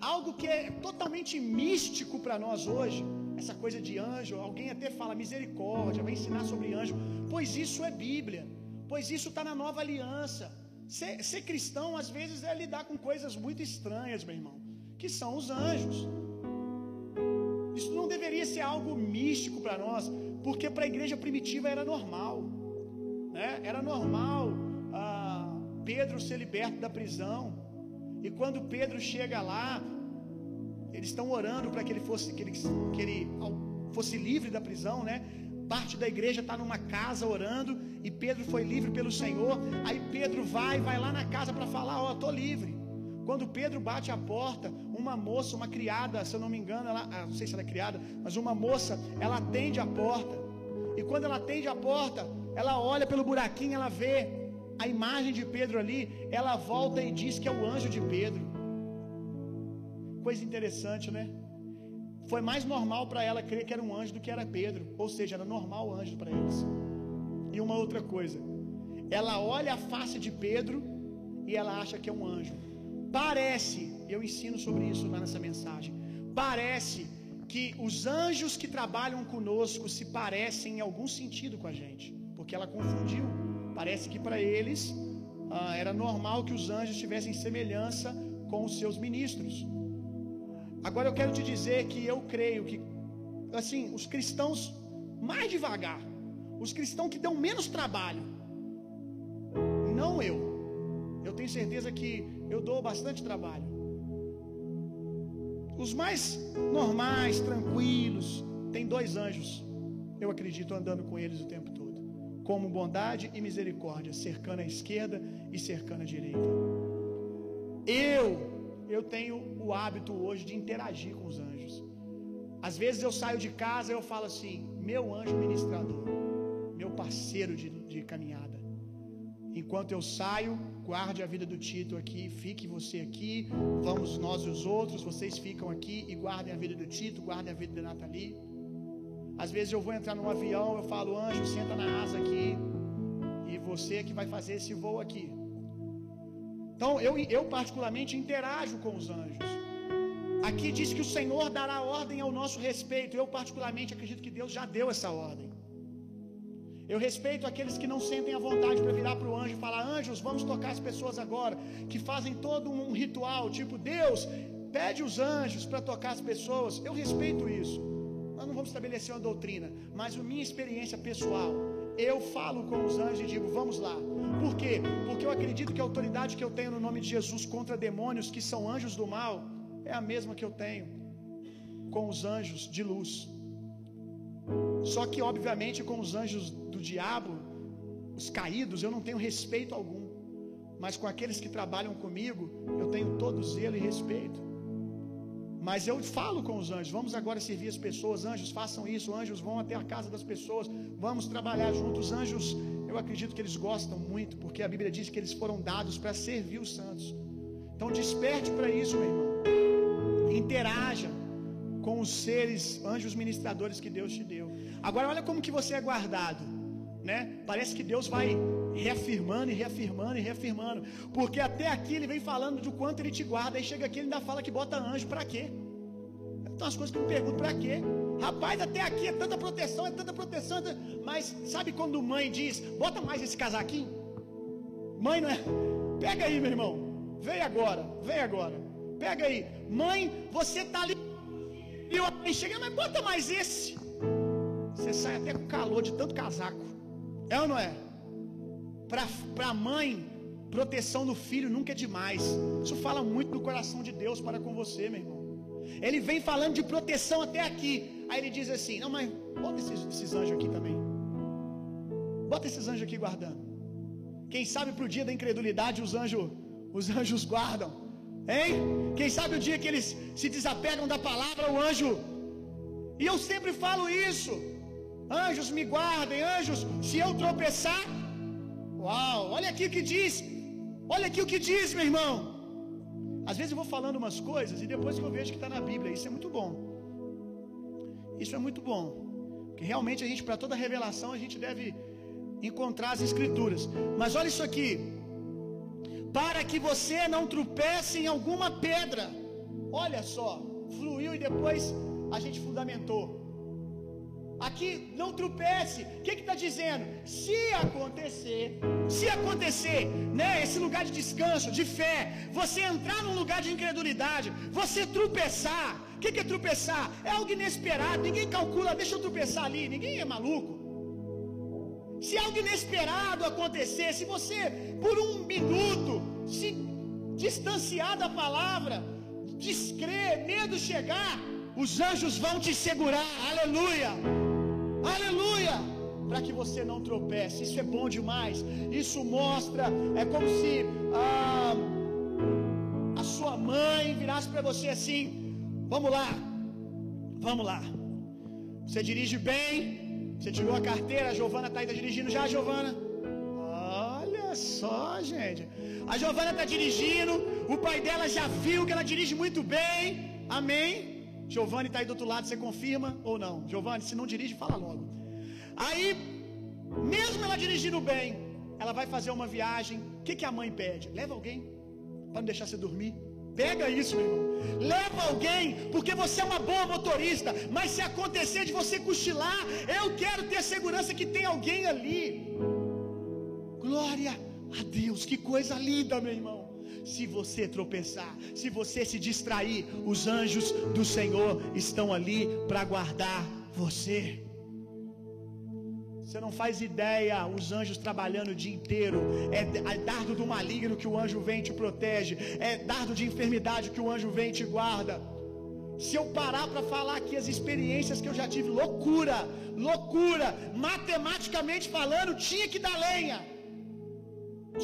Algo que é totalmente místico para nós hoje, essa coisa de anjo, alguém até fala misericórdia, vai ensinar sobre anjo, pois isso é Bíblia, pois isso está na nova aliança. Ser, ser, cristão, às vezes, é lidar com coisas muito estranhas, meu irmão, que são os anjos. Isso não deveria ser algo místico para nós, porque para a igreja primitiva era normal, né? Era normal ah, Pedro ser liberto da prisão, e quando Pedro chega lá, eles estão orando para que ele fosse que ele, que ele fosse livre da prisão, né? Parte da igreja está numa casa orando e Pedro foi livre pelo Senhor. Aí Pedro vai, vai lá na casa para falar: Ó, oh, tô livre. Quando Pedro bate a porta, uma moça, uma criada, se eu não me engano, ela, ah, não sei se ela é criada, mas uma moça, ela atende a porta. E quando ela atende a porta, ela olha pelo buraquinho, ela vê a imagem de Pedro ali, ela volta e diz que é o anjo de Pedro. Coisa interessante, né? Foi mais normal para ela crer que era um anjo do que era Pedro. Ou seja, era normal o anjo para eles. E uma outra coisa, ela olha a face de Pedro e ela acha que é um anjo. Parece, eu ensino sobre isso lá nessa mensagem. Parece que os anjos que trabalham conosco se parecem em algum sentido com a gente, porque ela confundiu. Parece que para eles ah, era normal que os anjos tivessem semelhança com os seus ministros. Agora eu quero te dizer que eu creio que, assim, os cristãos mais devagar, os cristãos que dão menos trabalho, não eu. Eu tenho certeza que eu dou bastante trabalho. Os mais normais, tranquilos, tem dois anjos, eu acredito, andando com eles o tempo todo, como bondade e misericórdia, cercando a esquerda e cercando a direita. Eu, eu tenho o hábito hoje de interagir com os anjos. Às vezes eu saio de casa e eu falo assim: meu anjo ministrador, meu parceiro de, de caminhada. Enquanto eu saio, guarde a vida do Tito aqui, fique você aqui, vamos nós e os outros, vocês ficam aqui e guardem a vida do Tito, guardem a vida da Nathalie. Às vezes eu vou entrar num avião, eu falo, anjo, senta na asa aqui, e você que vai fazer esse voo aqui. Então, eu, eu particularmente interajo com os anjos. Aqui diz que o Senhor dará ordem ao nosso respeito. Eu, particularmente, acredito que Deus já deu essa ordem. Eu respeito aqueles que não sentem a vontade para virar para o anjo e falar: Anjos, vamos tocar as pessoas agora. Que fazem todo um ritual, tipo, Deus, pede os anjos para tocar as pessoas. Eu respeito isso. Nós não vamos estabelecer uma doutrina, mas a minha experiência pessoal, eu falo com os anjos e digo: Vamos lá. Por quê? Porque eu acredito que a autoridade que eu tenho no nome de Jesus contra demônios que são anjos do mal é a mesma que eu tenho com os anjos de luz. Só que, obviamente, com os anjos do diabo, os caídos, eu não tenho respeito algum. Mas com aqueles que trabalham comigo, eu tenho todo zelo e respeito. Mas eu falo com os anjos, vamos agora servir as pessoas, anjos façam isso, anjos vão até a casa das pessoas, vamos trabalhar juntos. Os anjos, eu acredito que eles gostam muito, porque a Bíblia diz que eles foram dados para servir os santos. Então desperte para isso, meu irmão. Interaja com os seres, anjos ministradores que Deus te deu. Agora olha como que você é guardado, né? Parece que Deus vai reafirmando e reafirmando e reafirmando, porque até aqui ele vem falando do quanto ele te guarda, aí chega aqui ele ainda fala que bota anjo para quê? Então as coisas que eu me pergunto para quê? Rapaz, até aqui é tanta proteção, é tanta proteção, é tanta... mas sabe quando mãe diz, bota mais esse casaquinho? Mãe não é? Pega aí, meu irmão. Vem agora, vem agora. Pega aí. Mãe, você tá ali e eu chega, mas bota mais esse. Você sai até com calor de tanto casaco. É ou não é? Para a mãe, proteção do filho nunca é demais. Isso fala muito do coração de Deus para com você, meu irmão. Ele vem falando de proteção até aqui. Aí ele diz assim: Não, mas bota esses, esses anjos aqui também. Bota esses anjos aqui guardando. Quem sabe para o dia da incredulidade os anjos, os anjos guardam. Hein? Quem sabe o dia que eles se desapegam da palavra, o anjo. E eu sempre falo isso. Anjos me guardem, anjos, se eu tropeçar. Uau, olha aqui o que diz. Olha aqui o que diz, meu irmão. Às vezes eu vou falando umas coisas e depois que eu vejo que está na Bíblia. Isso é muito bom. Isso é muito bom. Porque realmente a gente, para toda revelação, a gente deve encontrar as escrituras. Mas olha isso aqui. Para que você não tropece em alguma pedra. Olha só, fluiu e depois a gente fundamentou. Aqui não tropece. O que está dizendo? Se acontecer, se acontecer, né? Esse lugar de descanso, de fé, você entrar num lugar de incredulidade, você tropeçar. O que, que é tropeçar? É algo inesperado. Ninguém calcula, deixa eu tropeçar ali. Ninguém é maluco. Se algo inesperado acontecer, se você por um minuto se distanciar da palavra, descrer, medo chegar, os anjos vão te segurar. Aleluia! Aleluia! Para que você não tropece. Isso é bom demais. Isso mostra, é como se ah, a sua mãe virasse para você assim: Vamos lá, vamos lá. Você dirige bem, você tirou a carteira, a Giovana está aí, tá dirigindo já, Giovana? Olha só, gente. A Giovana está dirigindo, o pai dela já viu que ela dirige muito bem. Amém? Giovanni está aí do outro lado, você confirma ou não? Giovanni, se não dirige, fala logo. Aí, mesmo ela dirigindo bem, ela vai fazer uma viagem. O que, que a mãe pede? Leva alguém para não deixar você dormir. Pega isso, meu irmão. Leva alguém, porque você é uma boa motorista. Mas se acontecer de você cochilar, eu quero ter segurança que tem alguém ali. Glória a Deus, que coisa linda, meu irmão. Se você tropeçar, se você se distrair, os anjos do Senhor estão ali para guardar você. Você não faz ideia, os anjos trabalhando o dia inteiro. É, é dardo do maligno que o anjo vem e te protege. É dardo de enfermidade que o anjo vem e te guarda. Se eu parar para falar aqui as experiências que eu já tive, loucura, loucura, matematicamente falando, tinha que dar lenha,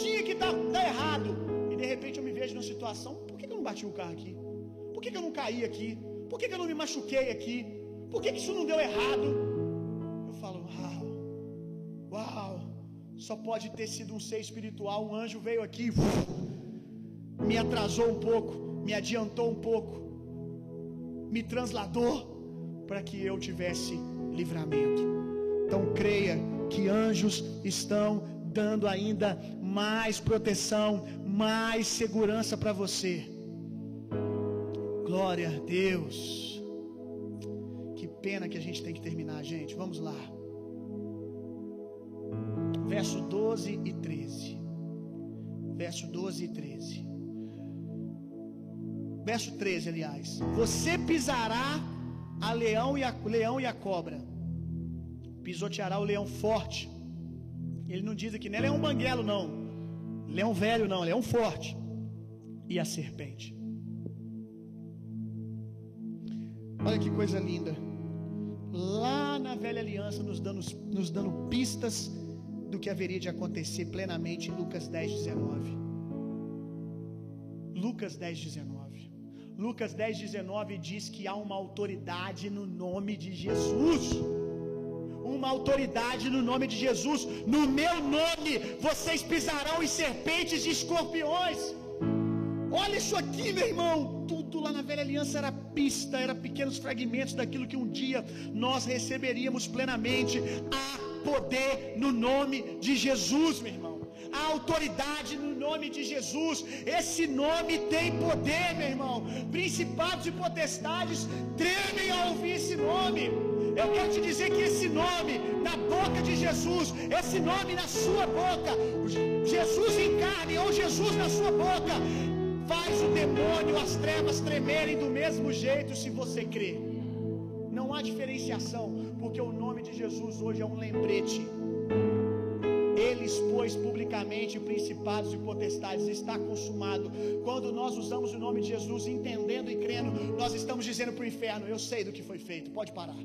tinha que dar, dar errado, de repente eu me vejo numa situação: por que, eu não bati o carro aqui? Por que, eu não caí aqui? Por que, eu não me machuquei aqui? Por que isso não deu errado? Eu falo, uau, uau, só pode ter sido um ser espiritual. Um anjo veio aqui, me atrasou um pouco, me adiantou um pouco, me transladou para que eu tivesse livramento. Então creia que anjos estão dando ainda mais proteção, mais segurança para você. Glória a Deus. Que pena que a gente tem que terminar, gente. Vamos lá. verso 12 e 13. Verso 12 e 13. Verso 13, aliás. Você pisará a leão e a leão e a cobra. Pisoteará o leão forte. Ele não diz aqui, não é leão banguelo não. Leão velho não, leão forte. E a serpente. Olha que coisa linda. Lá na velha aliança, nos dando, nos dando pistas do que haveria de acontecer plenamente em Lucas 10, 19. Lucas 10, 19. Lucas 10, 19 diz que há uma autoridade no nome de Jesus. Uma autoridade no nome de Jesus. No meu nome vocês pisarão em serpentes e escorpiões. Olha isso aqui, meu irmão. Tudo lá na velha aliança era pista, era pequenos fragmentos daquilo que um dia nós receberíamos plenamente. Há poder no nome de Jesus, meu irmão. Há autoridade no nome de Jesus. Esse nome tem poder, meu irmão. Principados e potestades tremem ao ouvir esse nome. Eu quero te dizer que esse nome na boca de Jesus, esse nome na sua boca, Jesus em carne ou Jesus na sua boca, faz o demônio, as trevas tremerem do mesmo jeito se você crer. Não há diferenciação, porque o nome de Jesus hoje é um lembrete. Ele expôs publicamente principados e potestades, está consumado. Quando nós usamos o nome de Jesus, entendendo e crendo, nós estamos dizendo para o inferno: Eu sei do que foi feito, pode parar.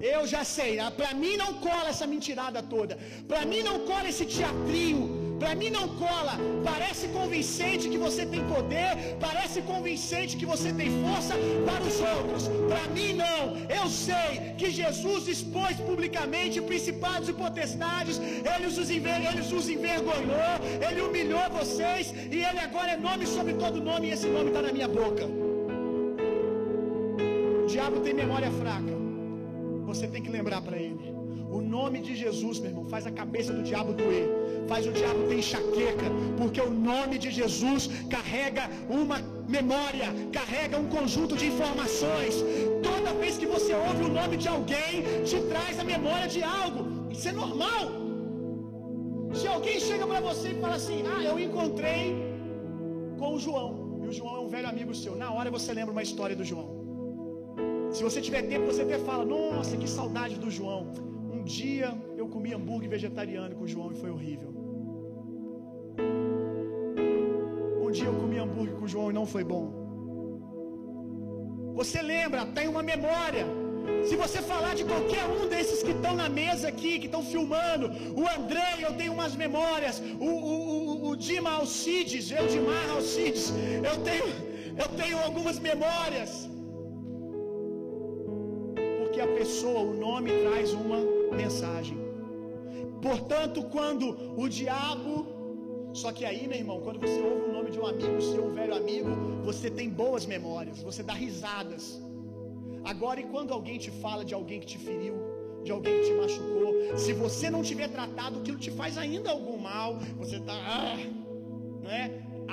Eu já sei, para mim não cola essa mentirada toda, para mim não cola esse teatrinho, para mim não cola. Parece convincente que você tem poder, parece convincente que você tem força para os outros. Para mim não. Eu sei que Jesus expôs publicamente principados e potestades, ele os, ele os envergonhou, ele humilhou vocês e ele agora é nome sobre todo nome e esse nome está na minha boca. O diabo tem memória fraca. Você tem que lembrar para ele. O nome de Jesus, meu irmão, faz a cabeça do diabo doer. Faz o diabo ter enxaqueca, porque o nome de Jesus carrega uma memória, carrega um conjunto de informações. Toda vez que você ouve o nome de alguém, te traz a memória de algo. Isso é normal. Se alguém chega para você e fala assim: "Ah, eu encontrei com o João", e o João é um velho amigo seu, na hora você lembra uma história do João. Se você tiver tempo, você até fala: Nossa, que saudade do João. Um dia eu comi hambúrguer vegetariano com o João e foi horrível. Um dia eu comi hambúrguer com o João e não foi bom. Você lembra, tem uma memória. Se você falar de qualquer um desses que estão na mesa aqui, que estão filmando, o André, eu tenho umas memórias, o, o, o, o Dima Alcides, eu Dimar Alcides, eu tenho, eu tenho algumas memórias pessoa, o nome traz uma mensagem. Portanto, quando o diabo. Só que aí, meu irmão, quando você ouve o nome de um amigo seu, um velho amigo, você tem boas memórias, você dá risadas. Agora, e quando alguém te fala de alguém que te feriu, de alguém que te machucou, se você não tiver tratado, aquilo te faz ainda algum mal, você está, ah, não é?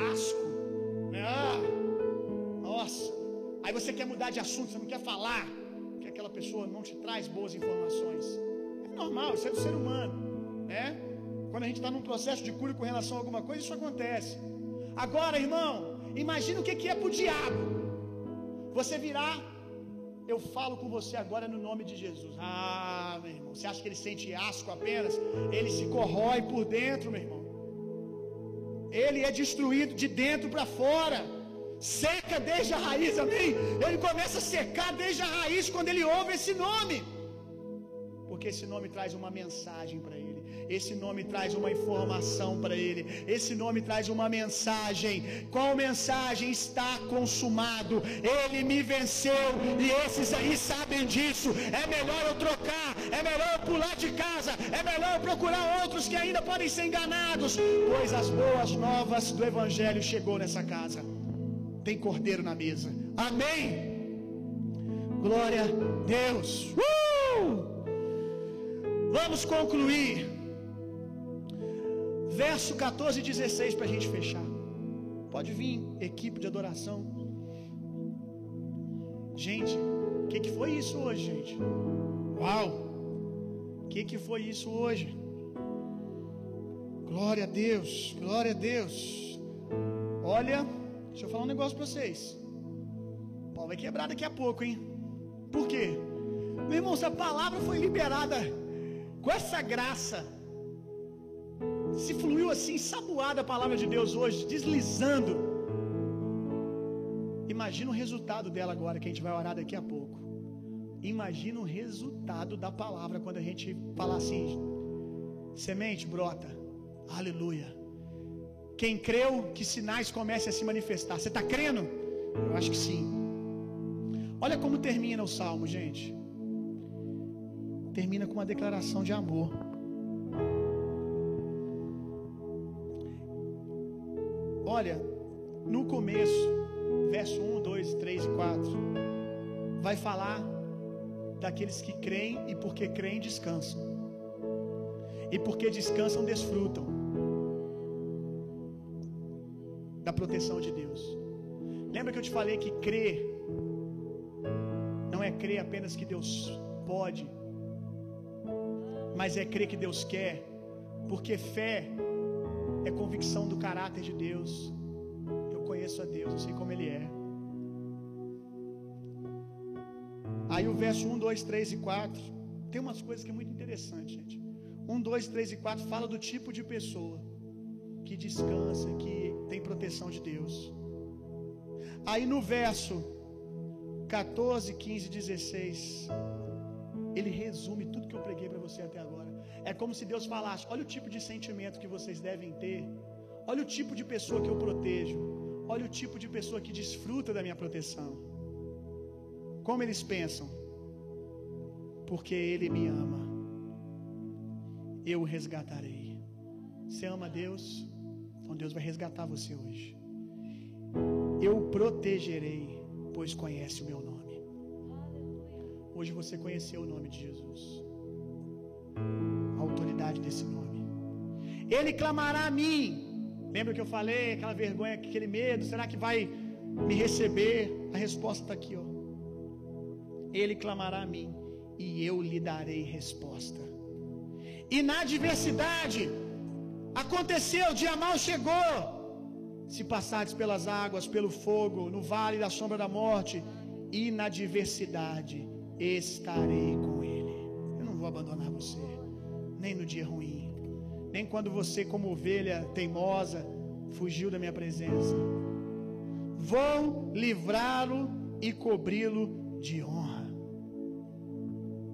Asco, né? Ah, nossa. Aí você quer mudar de assunto, você não quer falar aquela pessoa não te traz boas informações. É normal, isso é do ser humano, né? Quando a gente está num processo de cura com relação a alguma coisa, isso acontece. Agora, irmão, imagina o que, é pro diabo. Você virar, eu falo com você agora no nome de Jesus. Ah, meu irmão, você acha que ele sente asco apenas? Ele se corrói por dentro, meu irmão. Ele é destruído de dentro para fora. Seca desde a raiz, amém? Ele começa a secar desde a raiz quando ele ouve esse nome. Porque esse nome traz uma mensagem para ele. Esse nome traz uma informação para ele. Esse nome traz uma mensagem. Qual mensagem está consumado? Ele me venceu e esses aí sabem disso. É melhor eu trocar, é melhor eu pular de casa, é melhor eu procurar outros que ainda podem ser enganados, pois as boas novas do evangelho chegou nessa casa tem cordeiro na mesa. Amém. Glória a Deus. Uh! Vamos concluir. Verso 14 e 16 para a gente fechar. Pode vir, equipe de adoração. Gente, o que, que foi isso hoje, gente? Uau! O que, que foi isso hoje? Glória a Deus, glória a Deus. Olha, deixa eu falar um negócio para vocês. O pau vai quebrar daqui a pouco, hein? Por quê? Meu irmão, se a palavra foi liberada com essa graça, se fluiu assim, saboada a palavra de Deus hoje, deslizando. Imagina o resultado dela agora, que a gente vai orar daqui a pouco. Imagina o resultado da palavra quando a gente falar assim: semente brota, aleluia. Quem creu que sinais comecem a se manifestar, você está crendo? Eu acho que sim. Olha como termina o salmo, gente. Termina com uma declaração de amor. Olha, no começo, verso 1, 2, 3 e 4, vai falar daqueles que creem e porque creem descansam. E porque descansam desfrutam proteção de Deus. Lembra que eu te falei que crer não é crer apenas que Deus pode, mas é crer que Deus quer, porque fé é convicção do caráter de Deus. Eu conheço a Deus, eu sei como Ele é. Aí o verso 1, 2, 3 e 4 tem umas coisas que é muito interessante, gente. 1, 2, 3 e 4 fala do tipo de pessoa que descansa, que tem proteção de Deus. Aí no verso 14, 15, 16, ele resume tudo que eu preguei para você até agora. É como se Deus falasse: olha o tipo de sentimento que vocês devem ter, olha o tipo de pessoa que eu protejo, olha o tipo de pessoa que desfruta da minha proteção. Como eles pensam? Porque Ele me ama, eu o resgatarei. Você ama Deus? Então Deus vai resgatar você hoje. Eu o protegerei, pois conhece o meu nome. Hoje você conheceu o nome de Jesus, a autoridade desse nome. Ele clamará a mim. Lembra que eu falei, aquela vergonha, aquele medo, será que vai me receber? A resposta está aqui, ó. Ele clamará a mim e eu lhe darei resposta. E na adversidade, aconteceu, o dia mal chegou. Se passares pelas águas, pelo fogo, no vale da sombra da morte, e na adversidade estarei com ele. Eu não vou abandonar você, nem no dia ruim, nem quando você, como ovelha teimosa, fugiu da minha presença. Vou livrá-lo e cobri-lo de honra.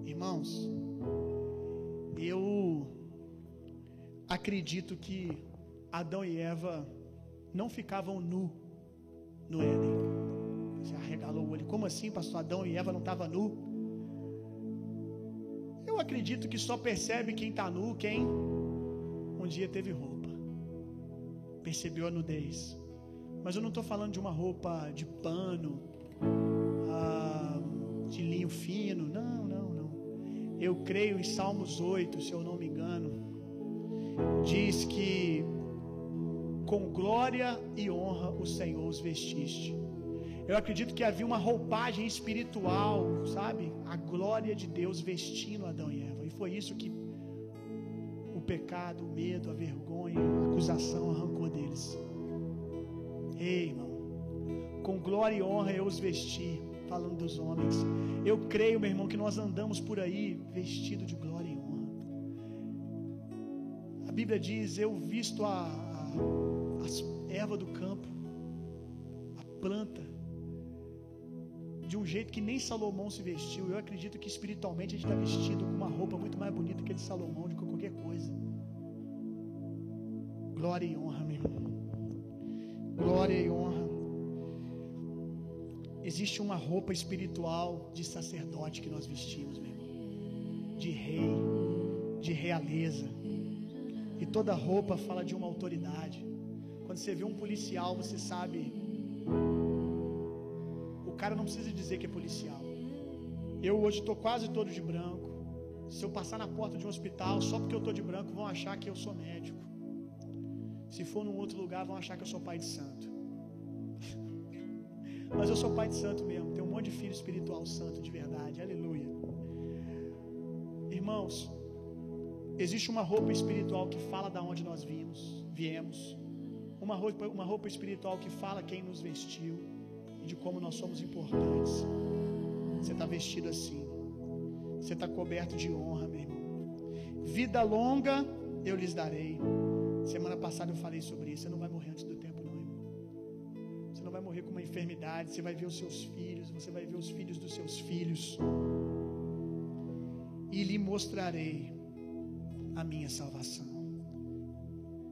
Irmãos, eu acredito que Adão e Eva não ficavam nu no Éden. Você arregalou o olho. Como assim, pastor? Adão e Eva não estavam nu? Eu acredito que só percebe quem está nu quem um dia teve roupa, percebeu a nudez. Mas eu não estou falando de uma roupa de pano, ah, de linho fino. Não, não, não. Eu creio em Salmos 8, se eu não me engano, diz que com glória e honra o Senhor os vestiste. Eu acredito que havia uma roupagem espiritual, sabe? A glória de Deus vestindo Adão e Eva. E foi isso que o pecado, o medo, a vergonha, a acusação arrancou deles. Ei, irmão, com glória e honra eu os vesti, falando dos homens. Eu creio, meu irmão, que nós andamos por aí vestido de glória Bíblia diz: Eu visto a, a erva do campo, a planta, de um jeito que nem Salomão se vestiu. Eu acredito que espiritualmente a gente está vestido com uma roupa muito mais bonita que a de Salomão, que qualquer coisa. Glória e honra, meu irmão. Glória e honra. Existe uma roupa espiritual de sacerdote que nós vestimos, meu irmão. De rei, de realeza. E toda roupa fala de uma autoridade. Quando você vê um policial, você sabe. O cara não precisa dizer que é policial. Eu hoje estou quase todo de branco. Se eu passar na porta de um hospital, só porque eu estou de branco, vão achar que eu sou médico. Se for num outro lugar, vão achar que eu sou pai de santo. Mas eu sou pai de santo mesmo. Tenho um monte de filho espiritual santo de verdade. Aleluia. Irmãos, Existe uma roupa espiritual que fala da onde nós vimos, viemos. Uma roupa, uma roupa espiritual que fala quem nos vestiu e de como nós somos importantes. Você está vestido assim. Você está coberto de honra, meu irmão. Vida longa eu lhes darei. Semana passada eu falei sobre isso. Você não vai morrer antes do tempo, não, irmão. Você não vai morrer com uma enfermidade. Você vai ver os seus filhos. Você vai ver os filhos dos seus filhos. E lhe mostrarei a minha salvação.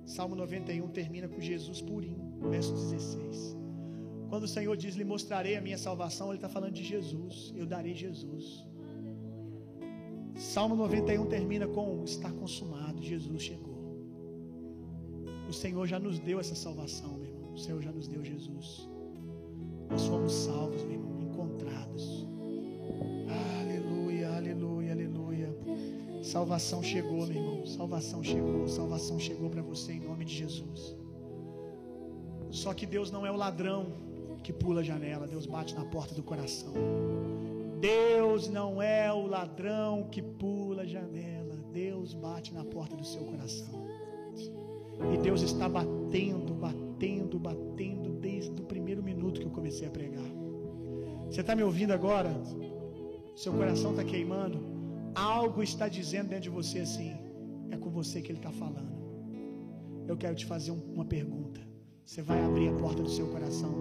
Salmo 91 termina com Jesus purinho, verso 16. Quando o Senhor diz: lhe mostrarei a minha salvação, Ele está falando de Jesus. Eu darei Jesus. Salmo 91 termina com: está consumado, Jesus chegou. O Senhor já nos deu essa salvação, meu irmão. O Senhor já nos deu Jesus. Nós fomos salvos, meu irmão, Salvação chegou, meu irmão. Salvação chegou, salvação chegou para você em nome de Jesus. Só que Deus não é o ladrão que pula a janela, Deus bate na porta do coração. Deus não é o ladrão que pula a janela, Deus bate na porta do seu coração. E Deus está batendo, batendo, batendo desde o primeiro minuto que eu comecei a pregar. Você está me ouvindo agora? Seu coração está queimando. Algo está dizendo dentro de você assim: é com você que Ele está falando. Eu quero te fazer uma pergunta. Você vai abrir a porta do seu coração?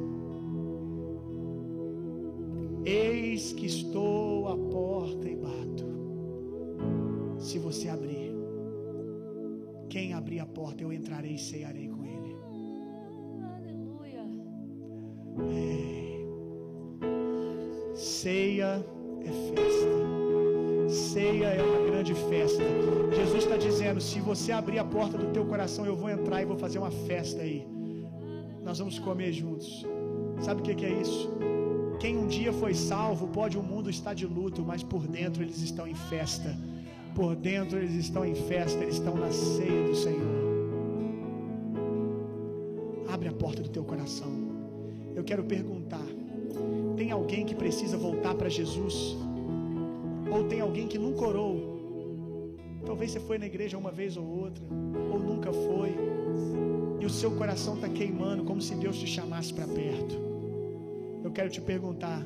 Eis que estou à porta e bato. Se você abrir, quem abrir a porta, eu entrarei e cearei com ele. Aleluia. Ceia é festa. Festa. Jesus está dizendo: se você abrir a porta do teu coração, eu vou entrar e vou fazer uma festa aí. Nós vamos comer juntos. Sabe o que que é isso? Quem um dia foi salvo, pode o mundo estar de luto, mas por dentro eles estão em festa. Por dentro eles estão em festa, eles estão na ceia do Senhor. Abre a porta do teu coração. Eu quero perguntar: tem alguém que precisa voltar para Jesus? Ou tem alguém que nunca orou? Talvez você foi na igreja uma vez ou outra, ou nunca foi, e o seu coração está queimando como se Deus te chamasse para perto. Eu quero te perguntar: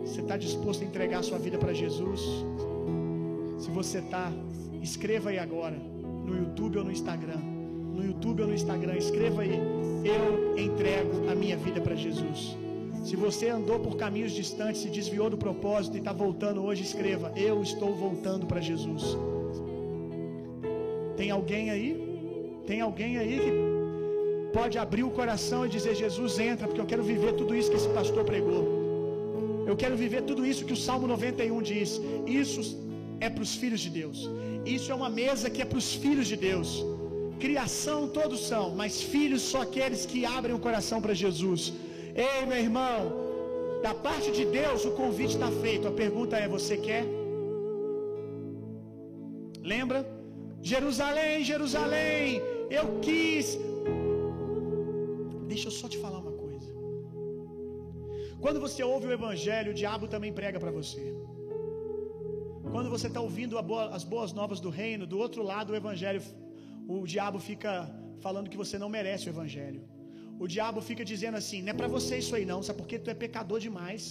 você está disposto a entregar sua vida para Jesus? Se você está, escreva aí agora, no YouTube ou no Instagram. No YouTube ou no Instagram, escreva aí: Eu entrego a minha vida para Jesus. Se você andou por caminhos distantes, se desviou do propósito e está voltando hoje, escreva: Eu estou voltando para Jesus. Alguém aí? Tem alguém aí que pode abrir o coração e dizer: Jesus, entra, porque eu quero viver tudo isso que esse pastor pregou. Eu quero viver tudo isso que o Salmo 91 diz. Isso é para os filhos de Deus. Isso é uma mesa que é para os filhos de Deus. Criação todos são, mas filhos só aqueles que abrem o coração para Jesus. Ei, meu irmão, da parte de Deus o convite está feito. A pergunta é: você quer? Lembra? Jerusalém, Jerusalém, eu quis. Deixa eu só te falar uma coisa. Quando você ouve o Evangelho, o diabo também prega para você. Quando você está ouvindo boa, as boas novas do reino, do outro lado o Evangelho, o diabo fica falando que você não merece o Evangelho. O diabo fica dizendo assim: não é para você isso aí não, sabe porque tu é pecador demais.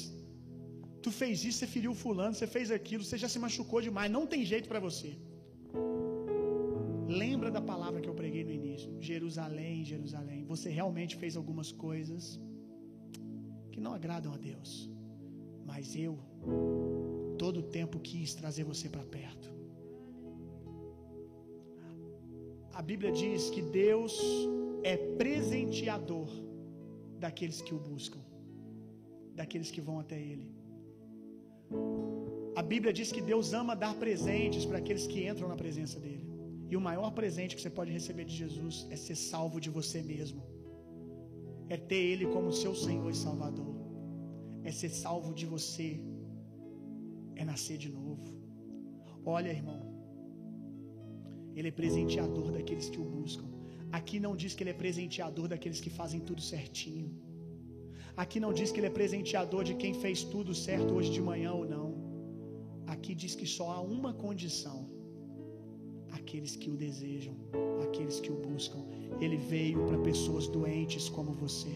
Tu fez isso, você feriu fulano, você fez aquilo, você já se machucou demais, não tem jeito para você. Lembra da palavra que eu preguei no início? Jerusalém, Jerusalém. Você realmente fez algumas coisas que não agradam a Deus. Mas eu, todo o tempo, quis trazer você para perto. A Bíblia diz que Deus é presenteador daqueles que o buscam, daqueles que vão até Ele. A Bíblia diz que Deus ama dar presentes para aqueles que entram na presença dEle. E o maior presente que você pode receber de Jesus é ser salvo de você mesmo, é ter Ele como seu Senhor e Salvador, é ser salvo de você, é nascer de novo. Olha, irmão, Ele é presenteador daqueles que o buscam. Aqui não diz que Ele é presenteador daqueles que fazem tudo certinho. Aqui não diz que Ele é presenteador de quem fez tudo certo hoje de manhã ou não. Aqui diz que só há uma condição: aqueles que o desejam, aqueles que o buscam. Ele veio para pessoas doentes como você.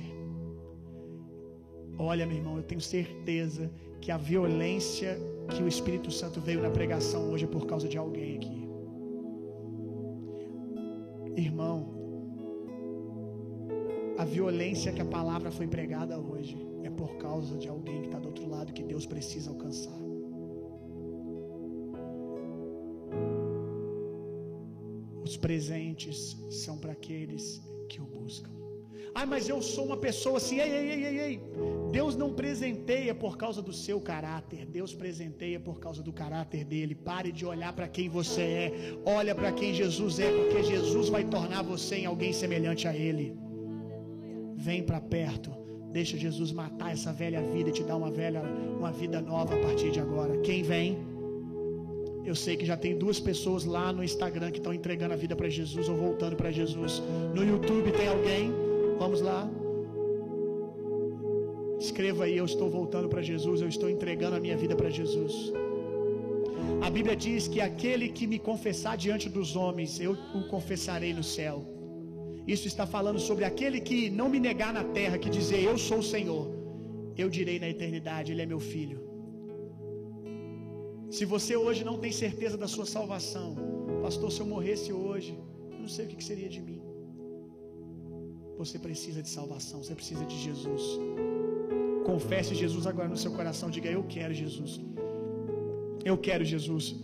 Olha, meu irmão, eu tenho certeza que a violência que o Espírito Santo veio na pregação hoje é por causa de alguém aqui. Irmão, a violência que a palavra foi pregada hoje é por causa de alguém que está do outro lado que Deus precisa alcançar. Os presentes são para aqueles que o buscam. Ah, mas eu sou uma pessoa assim. Ei, ei, ei, ei, Deus não presenteia por causa do seu caráter. Deus presenteia por causa do caráter dele. Pare de olhar para quem você é. Olha para quem Jesus é, porque Jesus vai tornar você em alguém semelhante a ele. Vem para perto. Deixa Jesus matar essa velha vida e te dar uma velha, uma vida nova a partir de agora. Quem vem? Eu sei que já tem duas pessoas lá no Instagram que estão entregando a vida para Jesus ou voltando para Jesus. No YouTube tem alguém? Vamos lá. Escreva aí, eu estou voltando para Jesus, eu estou entregando a minha vida para Jesus. A Bíblia diz que aquele que me confessar diante dos homens, eu o confessarei no céu. Isso está falando sobre aquele que não me negar na terra, que dizer eu sou o Senhor, eu direi na eternidade, ele é meu filho. Se você hoje não tem certeza da sua salvação, pastor, se eu morresse hoje, eu não sei o que seria de mim. Você precisa de salvação, você precisa de Jesus. Confesse Jesus agora no seu coração, diga: Eu quero Jesus. Eu quero Jesus.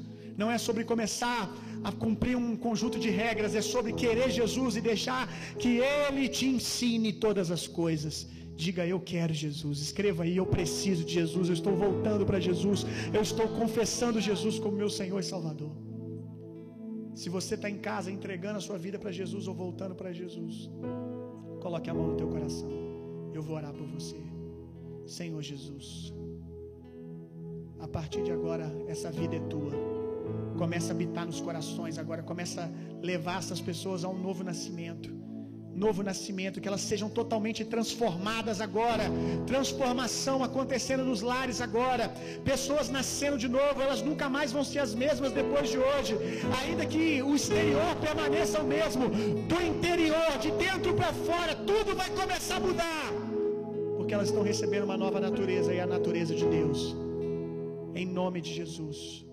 Não é sobre começar a cumprir um conjunto de regras, é sobre querer Jesus e deixar que Ele te ensine todas as coisas. Diga, eu quero Jesus. Escreva aí, eu preciso de Jesus. Eu estou voltando para Jesus. Eu estou confessando Jesus como meu Senhor e Salvador. Se você está em casa entregando a sua vida para Jesus ou voltando para Jesus, coloque a mão no teu coração. Eu vou orar por você. Senhor Jesus, a partir de agora, essa vida é tua. Começa a habitar nos corações agora. Começa a levar essas pessoas a um novo nascimento novo nascimento, que elas sejam totalmente transformadas agora, transformação acontecendo nos lares agora, pessoas nascendo de novo, elas nunca mais vão ser as mesmas depois de hoje, ainda que o exterior permaneça o mesmo, do interior, de dentro para fora, tudo vai começar a mudar, porque elas estão recebendo uma nova natureza e a natureza de Deus, em nome de Jesus.